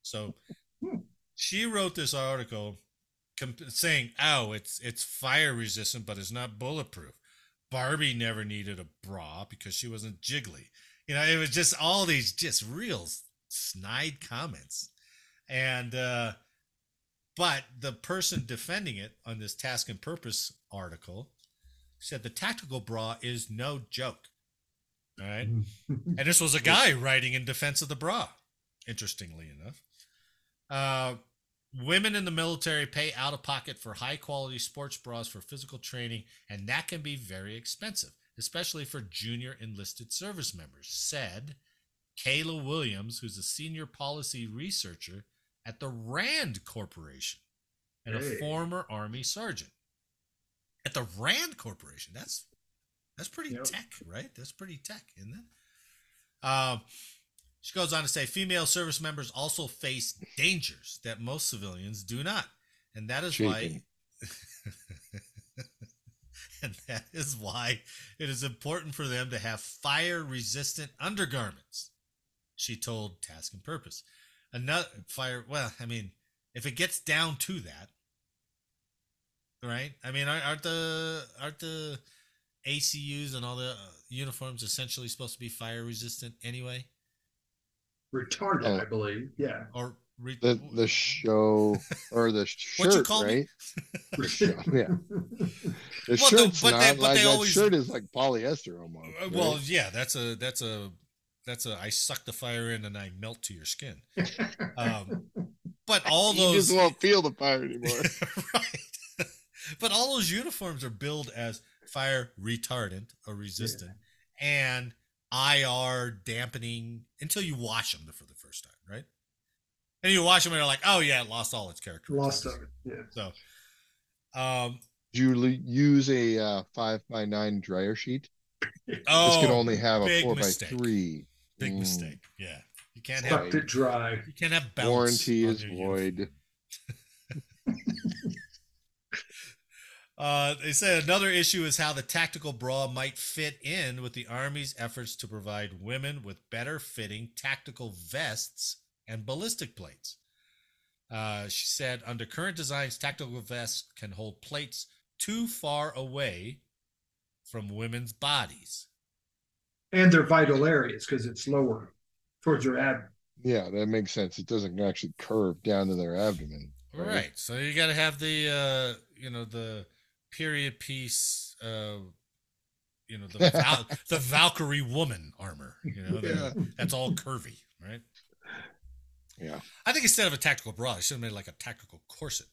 So she wrote this article comp- saying, "Oh, it's it's fire resistant, but it's not bulletproof." Barbie never needed a bra because she wasn't jiggly. You know, it was just all these just real snide comments. And uh but the person defending it on this task and purpose article said the tactical bra is no joke. All right. *laughs* And this was a guy writing in defense of the bra, interestingly enough. Uh, women in the military pay out of pocket for high quality sports bras for physical training, and that can be very expensive, especially for junior enlisted service members, said Kayla Williams, who's a senior policy researcher at the RAND Corporation and a former Army sergeant. At the RAND Corporation, that's that's pretty Yep. tech, right? That's pretty tech, isn't it? Um, she goes on to say female service members also face dangers that most civilians do not. And that is why *laughs* and that is why it is important for them to have fire resistant undergarments. She told Task and Purpose. Another fire well, I mean, if it gets down to that, right? I mean, aren't, aren't the aren't the ACUs and all the uh, uniforms essentially supposed to be fire resistant anyway? Retarded, Oh. I believe. Yeah. Or re- The the show or the shirt, *laughs* What'd you call right? *laughs* The show, yeah. *laughs* The Well, the- shirt's but not they- but like they that always- shirt is like polyester almost. Right? well, yeah, that's a that's a that's a I suck the fire in and I melt to your skin. *laughs* Um, but all you those just won't feel the fire anymore. *laughs* right. *laughs* but all those uniforms are billed as fire retardant or resistant and IR dampening until you wash them for the first time, right? And you wash them and you're like, oh yeah, it lost all its character. Lost it. Yeah. So, um, Do you use a uh, five by nine dryer sheet? oh, this can only have a four mistake. by three. Big Mm. mistake. Yeah, you can't have Sucked it dry. you can't have bounce Warranty is void. *laughs* Uh, they said another issue is how the tactical bra might fit in with the Army's efforts to provide women with better fitting tactical vests and ballistic plates. Uh, she said, under current designs, tactical vests can hold plates too far away from women's bodies. And their vital areas because it's lower towards your abdomen. Yeah, that makes sense. It doesn't actually curve down to their abdomen. Right. So you got to have the, uh, you know, the period piece, uh, you know, the *laughs* Val- the Valkyrie woman armor. You know, the- Yeah. that's all curvy, right? Yeah. I think instead of a tactical bra, they should have made like a tactical corset.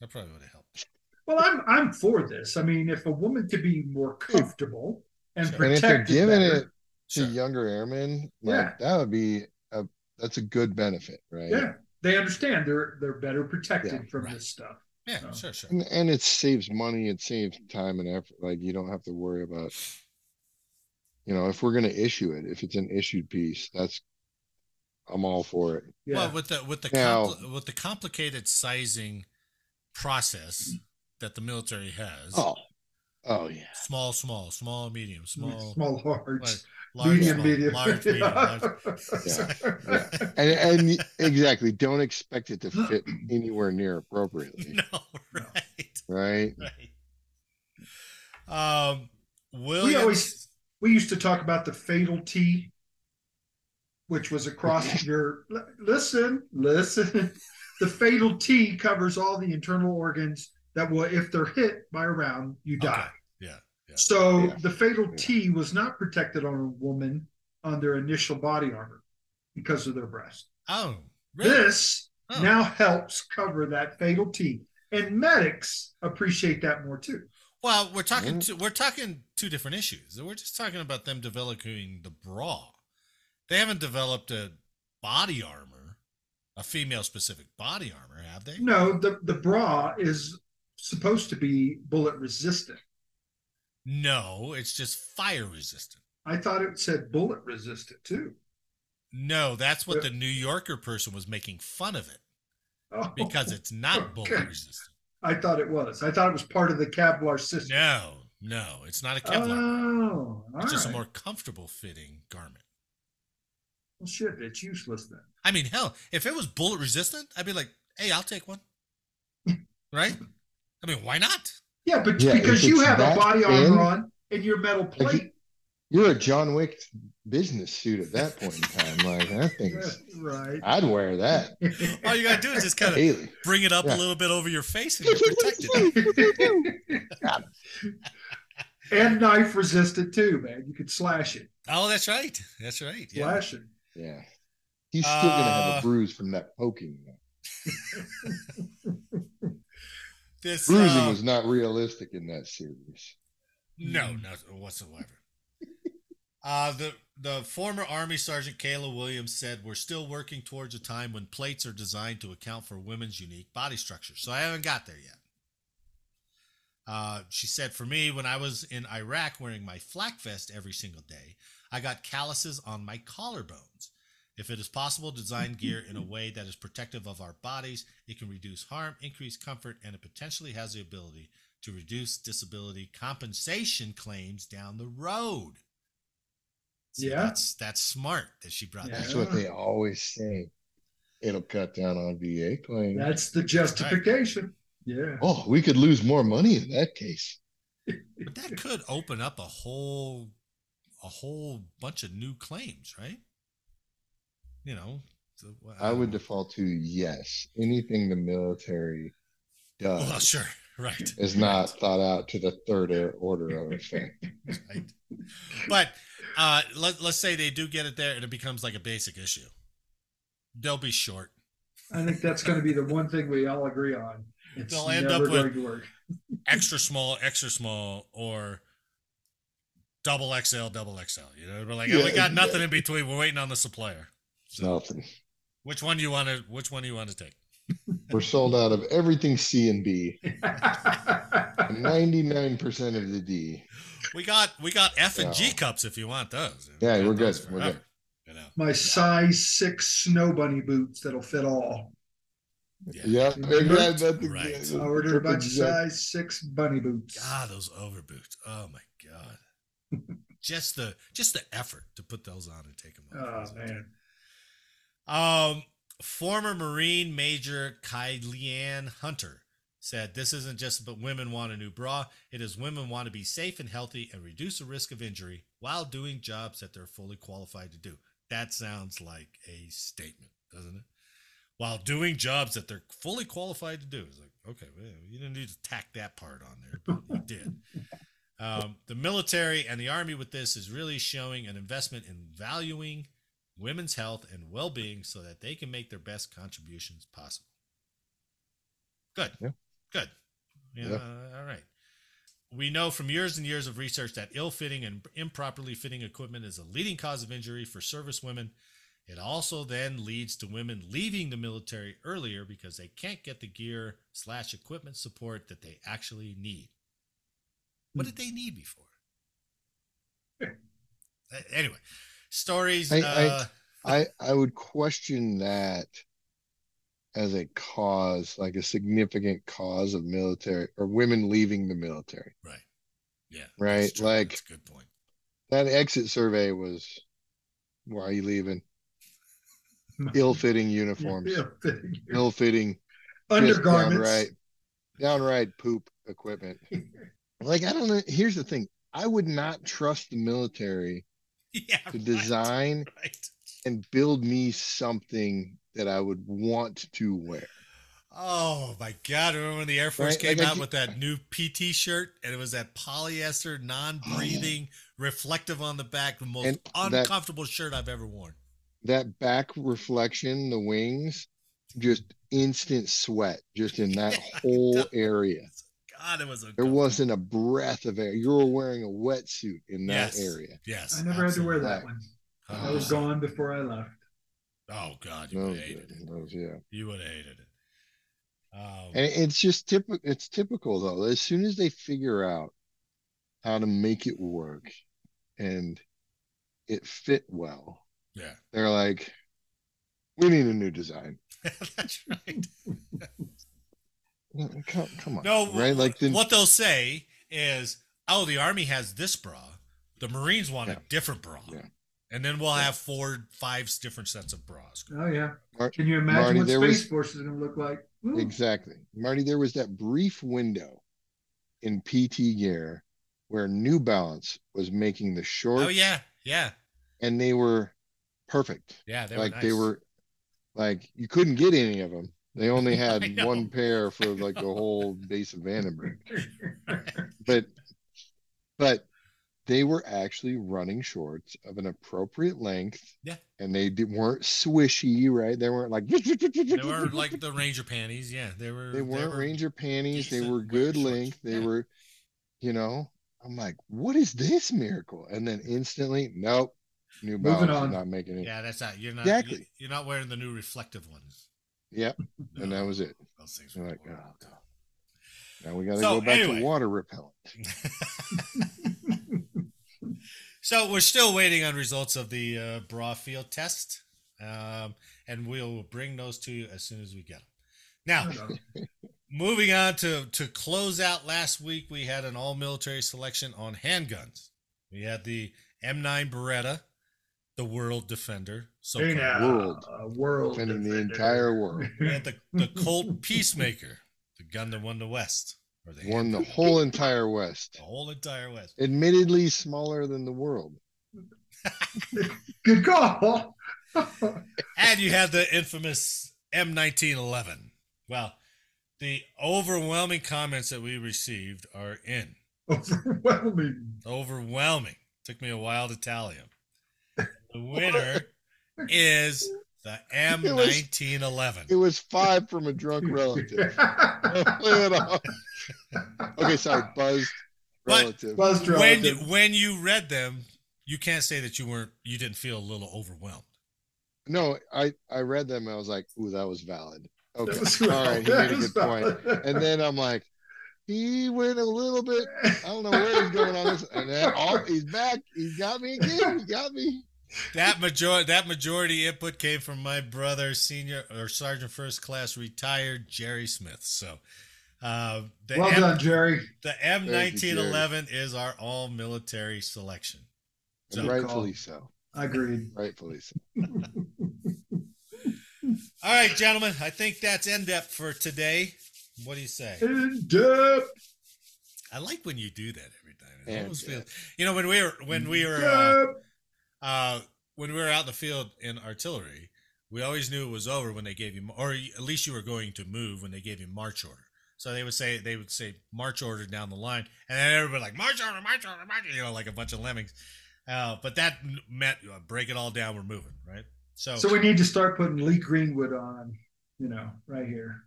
That probably would have helped. Well, I'm I'm for this. I mean, if a woman could be more comfortable and Sure. And if they're giving better, it to Sure. younger airmen, like Yeah. that would be a that's a good benefit, right? yeah, they understand they're they're better protected Yeah, from right. this stuff. Yeah, Oh. sure, sure. And, and it saves money, it saves time and effort. Like you don't have to worry about you know, if we're gonna issue it, if it's an issued piece, that's I'm all for it. Yeah. Well, with the with the Now- compli- with the complicated sizing process that the military has, Oh. Oh yeah. small, small, small, medium, small, *laughs* small large, like, large, medium, small, medium, large, medium, *laughs* large. Yeah, *laughs* yeah. And and exactly, don't expect it to fit anywhere near appropriately. no, right, Right? right. Um, Williams. always- we used to talk about the fatal T, which was across your. Listen, listen. The fatal T covers all the internal organs that will, if they're hit by a round, you Okay. die. Yeah, yeah. So Yeah. the fatal Yeah. T was not protected on a woman on their initial body armor because of their breast. Oh, really? This Oh. now helps cover that fatal T, and medics appreciate that more too. Well, we're talking Mhm. two, we're talking two different issues. We're just talking about them developing the bra. They haven't developed a body armor, a female specific body armor, have they? No, the the bra is supposed to be bullet resistant. No, it's just fire resistant. I thought it said bullet resistant too. No, that's what the New Yorker person was making fun of it Oh, because it's not bullet resistant. I thought it was. I thought it was part of the Kevlar system. No, no, it's not a Kevlar. Oh, all it's just a more comfortable fitting garment. Well, shit, it's useless then. I mean, hell, if it was bullet resistant, I'd be like, hey, I'll take one. *laughs* right? I mean, why not? Yeah, but Yeah, because you have a that body thin- armor on and your metal plate. You're a John Wick business suit at that point in time. Like that *laughs* thing's right. I'd wear that. *laughs* All you gotta do is just kind of Daily. bring it up Yeah. a little bit over your face and you're protected. *laughs* and knife resistant too, man. You could slash it. Oh, that's right. That's right. Yeah. Slash it. Yeah. He's still gonna have Uh, a bruise from that poking. This Bruising uh, was not realistic in that series. no, not whatsoever. *laughs* Uh, the the former Army Sergeant Kayla Williams said, "We're still working towards a time when plates are designed to account for women's unique body structure." So I haven't got there yet. Uh, she said, "For me, when I was in Iraq wearing my flak vest every single day, I got calluses on my collarbones. If it is possible to design gear in a way that is protective of our bodies, it can reduce harm, increase comfort, and it potentially has the ability to reduce disability compensation claims down the road." See, Yeah. that's that's smart that she brought Yeah. that. That's what they always say. It'll cut down on VA claims. That's the justification. Yeah. oh, we could lose more money in that case. But that could open up a whole a whole bunch of new claims, right? You know, so, I would uh, default to yes. Anything the military does Well, sure, right. is not thought out to the third order of effect. right. But uh, let, let's say they do get it there and it becomes like a basic issue. They'll be short. I think that's going to be the one thing we all agree on. It's They'll end never up with- going to work. *laughs* Extra small, extra small, or double XL, double XL. You know, we're like, oh, we Yeah. got nothing in between. We're waiting on the supplier. So Nothing. which one do you want to? Which one do you want to take? *laughs* We're sold out of everything C and B. *laughs* Ninety-nine percent of the D. We got we got F and G cups if you want those. Yeah, We got we're good. those We're good. You know. My size six snow bunny boots that'll fit all. Yeah. Yeah, Remember? exactly. That's Right. exactly- I ordered a bunch of size six bunny boots. God, those over boots. Oh my god. *laughs* just the just the effort to put those on and take them off. Oh man. Um, former Marine Major Kyleanne Hunter said, "This isn't just but women want a new bra. It is women want to be safe and healthy and reduce the risk of injury while doing jobs that they're fully qualified to do." That sounds like a statement, doesn't it? While doing jobs that they're fully qualified to do, it's like, okay, well, you didn't need to tack that part on there, but you did. Um, the military and the army with this is really showing an investment in valuing women's health and well-being so that they can make their best contributions possible. Good. Yeah. Good. Yeah, Yeah. uh, all right. We know from years and years of research that ill-fitting and improperly fitting equipment is a leading cause of injury for service women. It also then leads to women leaving the military earlier because they can't get the gear slash equipment support that they actually need. What did they need before? Anyway, stories. I- I- uh, I I would question that as a cause, like a significant cause of military or women leaving the military. right. Yeah. Right, that's like- That's a good point. That exit survey was, why are you leaving? *laughs* Ill-fitting uniforms, Yeah, fitting. ill-fitting, just Undergarments. downright, downright poop equipment. *laughs* Like I don't know. Here's the thing: I would not trust the military *laughs* Yeah. to right, design Right. and build me something that I would want to wear. Oh my God! Remember when the Air Force Right, came like out get- with that new PT shirt, and it was that polyester, non-breathing, oh. reflective on the back, the most And that- uncomfortable shirt I've ever worn. That back reflection, the wings, just instant sweat, just in that *laughs* Yeah, whole area. God, it was. There wasn't a breath of air. You were wearing a wetsuit in that Yes. area. Yes, I never had to wear that one. I was gone before I left. Oh God, you would have hated it. those, yeah. You would have hated it. Um, And it's just typical. It's typical though. As soon as they figure out how to make it work and it fit well, yeah, they're like, "We need a new design." *laughs* that's right. *laughs* Come, come on, No, right? Like then, what they'll say is, "Oh, the army has this bra. The Marines want Yeah. a different bra." Yeah. And then we'll Yeah. have four, five different sets of bras. Oh yeah. Mar- Can you imagine Marty, what there Space was- Force is going to look like? Ooh. exactly, Marty. There was that brief window in PT gear where New Balance was making the shorts Oh yeah, yeah. and they were perfect. Yeah, they like were they nice. were like you couldn't get any of them. They only *laughs* had one pair for like the whole base of Vandenberg. *laughs* But but they were actually running shorts of an appropriate length. Yeah. And they did, weren't swishy, right? They weren't like They were like the Ranger panties. Yeah, they were. they weren't were- Ranger panties. They were wear good shorts. length. They Yeah. were, you know, I'm like, what is this miracle? And then instantly, nope, New Moving Balance on. not making it. Yeah, that's not. You're not. Exactly. you- You're not wearing the new reflective ones. Yep. And that was it. Those things were like, oh, Now we got to So, go back anyway. to water repellent. *laughs* *laughs* So we're still waiting on results of the uh, bra field test, um, and we'll bring those to you as soon as we get them. Now, *laughs* moving on to to close out last week, we had an all military selection on handguns. We had the M9 Beretta, the World Defender, so Hey now, World. uh, world Defending the entire *laughs* world. we had the the Colt Peacemaker, the gun that won the West, or the Won the whole entire West. the whole entire West. Admittedly smaller than the world. *laughs* Good call. *laughs* And you had the infamous M1911. Well, the overwhelming comments that we received are in. Overwhelming. Overwhelming. Took me a while to tally them. The winner is the M1911. *laughs* It was five from a drunk relative. *laughs* Play it off. Okay, sorry, buzzed relative. Buzz When relative. when when you read them, you can't say that you weren't you didn't feel a little overwhelmed. No, I I read them. And I was like, "Ooh, that was valid." Okay, was all right. right, he made a was good point. And then I'm like, he went a little bit. I don't know where he's going on this. And then oh, he's back. He's got me again. He got me. That majority that majority input came from my brother, senior or sergeant first class retired Jerry Smith. So uh, the well M- done, Jerry. The M1911 is our all military selection. And So- rightfully so. Agreed. Rightfully so. *laughs* All right, gentlemen, I think that's end depth for today. What do you say? End depth. I like when you do that every time. It almost feels, you know, when we were when we were uh, Depth. Uh, when we were out in the field in artillery, we always knew it was over when they gave you, or at least you were going to move when they gave you march order. So they would say they would say march order down the line, and then everybody like march order, march order, march, order, you know, like a bunch of lemmings. Uh, but that meant uh, break it all down, we're moving, right? So, So we need to start putting Lee Greenwood on, you know, right here.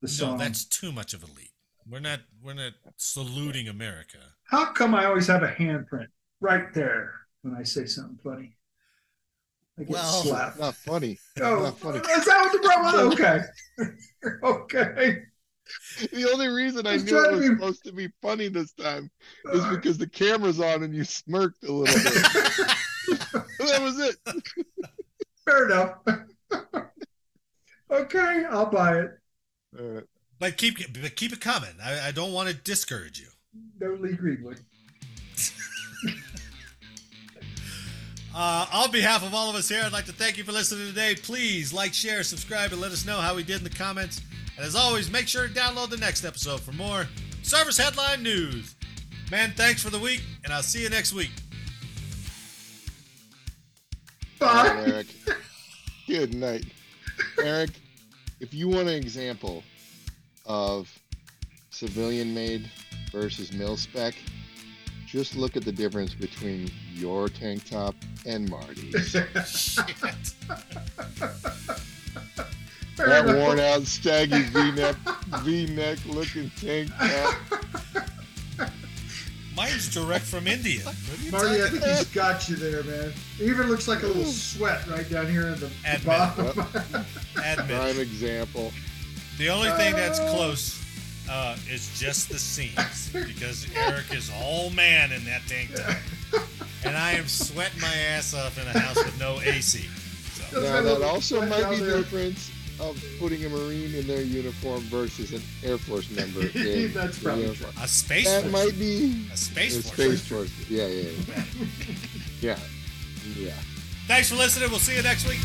The no, song. that's too much of a leap. We're not we're not saluting America. How come I always have a handprint right there when I say something funny? I get Well, slapped. Not funny. Oh, Not funny. is that what the problem? Okay, *laughs* okay. The only reason I It's knew it was to be- supposed to be funny this time is because the camera's on and you smirked a little bit. *laughs* that was it. Fair enough. okay, I'll buy it. Uh, But keep but keep it coming. I, I don't want to discourage you. No Lee Greenwood. Uh, on behalf of all of us here, I'd like to thank you for listening today. Please like, share, subscribe, and let us know how we did in the comments. And as always, make sure to download the next episode for more service headline news. Man, thanks for the week, and I'll see you next week. all Bye. right, Eric. Good night. Eric, if you want an example of civilian made versus mil spec, just look at the difference between your tank top and Marty's. *laughs* Shit. Fair that worn out staggy V-neck V-neck looking tank top. Mine's direct from India. What are you Marty, I think he's got you there, man. It even looks like a little sweat right down here in the, the Admit bottom. Admit. Prime example. The only thing that's uh, close uh, is just the *laughs* seams because Eric is all man in that tank top, and I am sweating my ass off in a house with no AC. So. Now that also might be the difference of putting a Marine in their uniform versus an Air Force member. *laughs* in That's probably uniform. A space That force. might be A space a force. space force. Yeah, yeah, yeah. *laughs* yeah. yeah. Thanks for listening. We'll see you next week.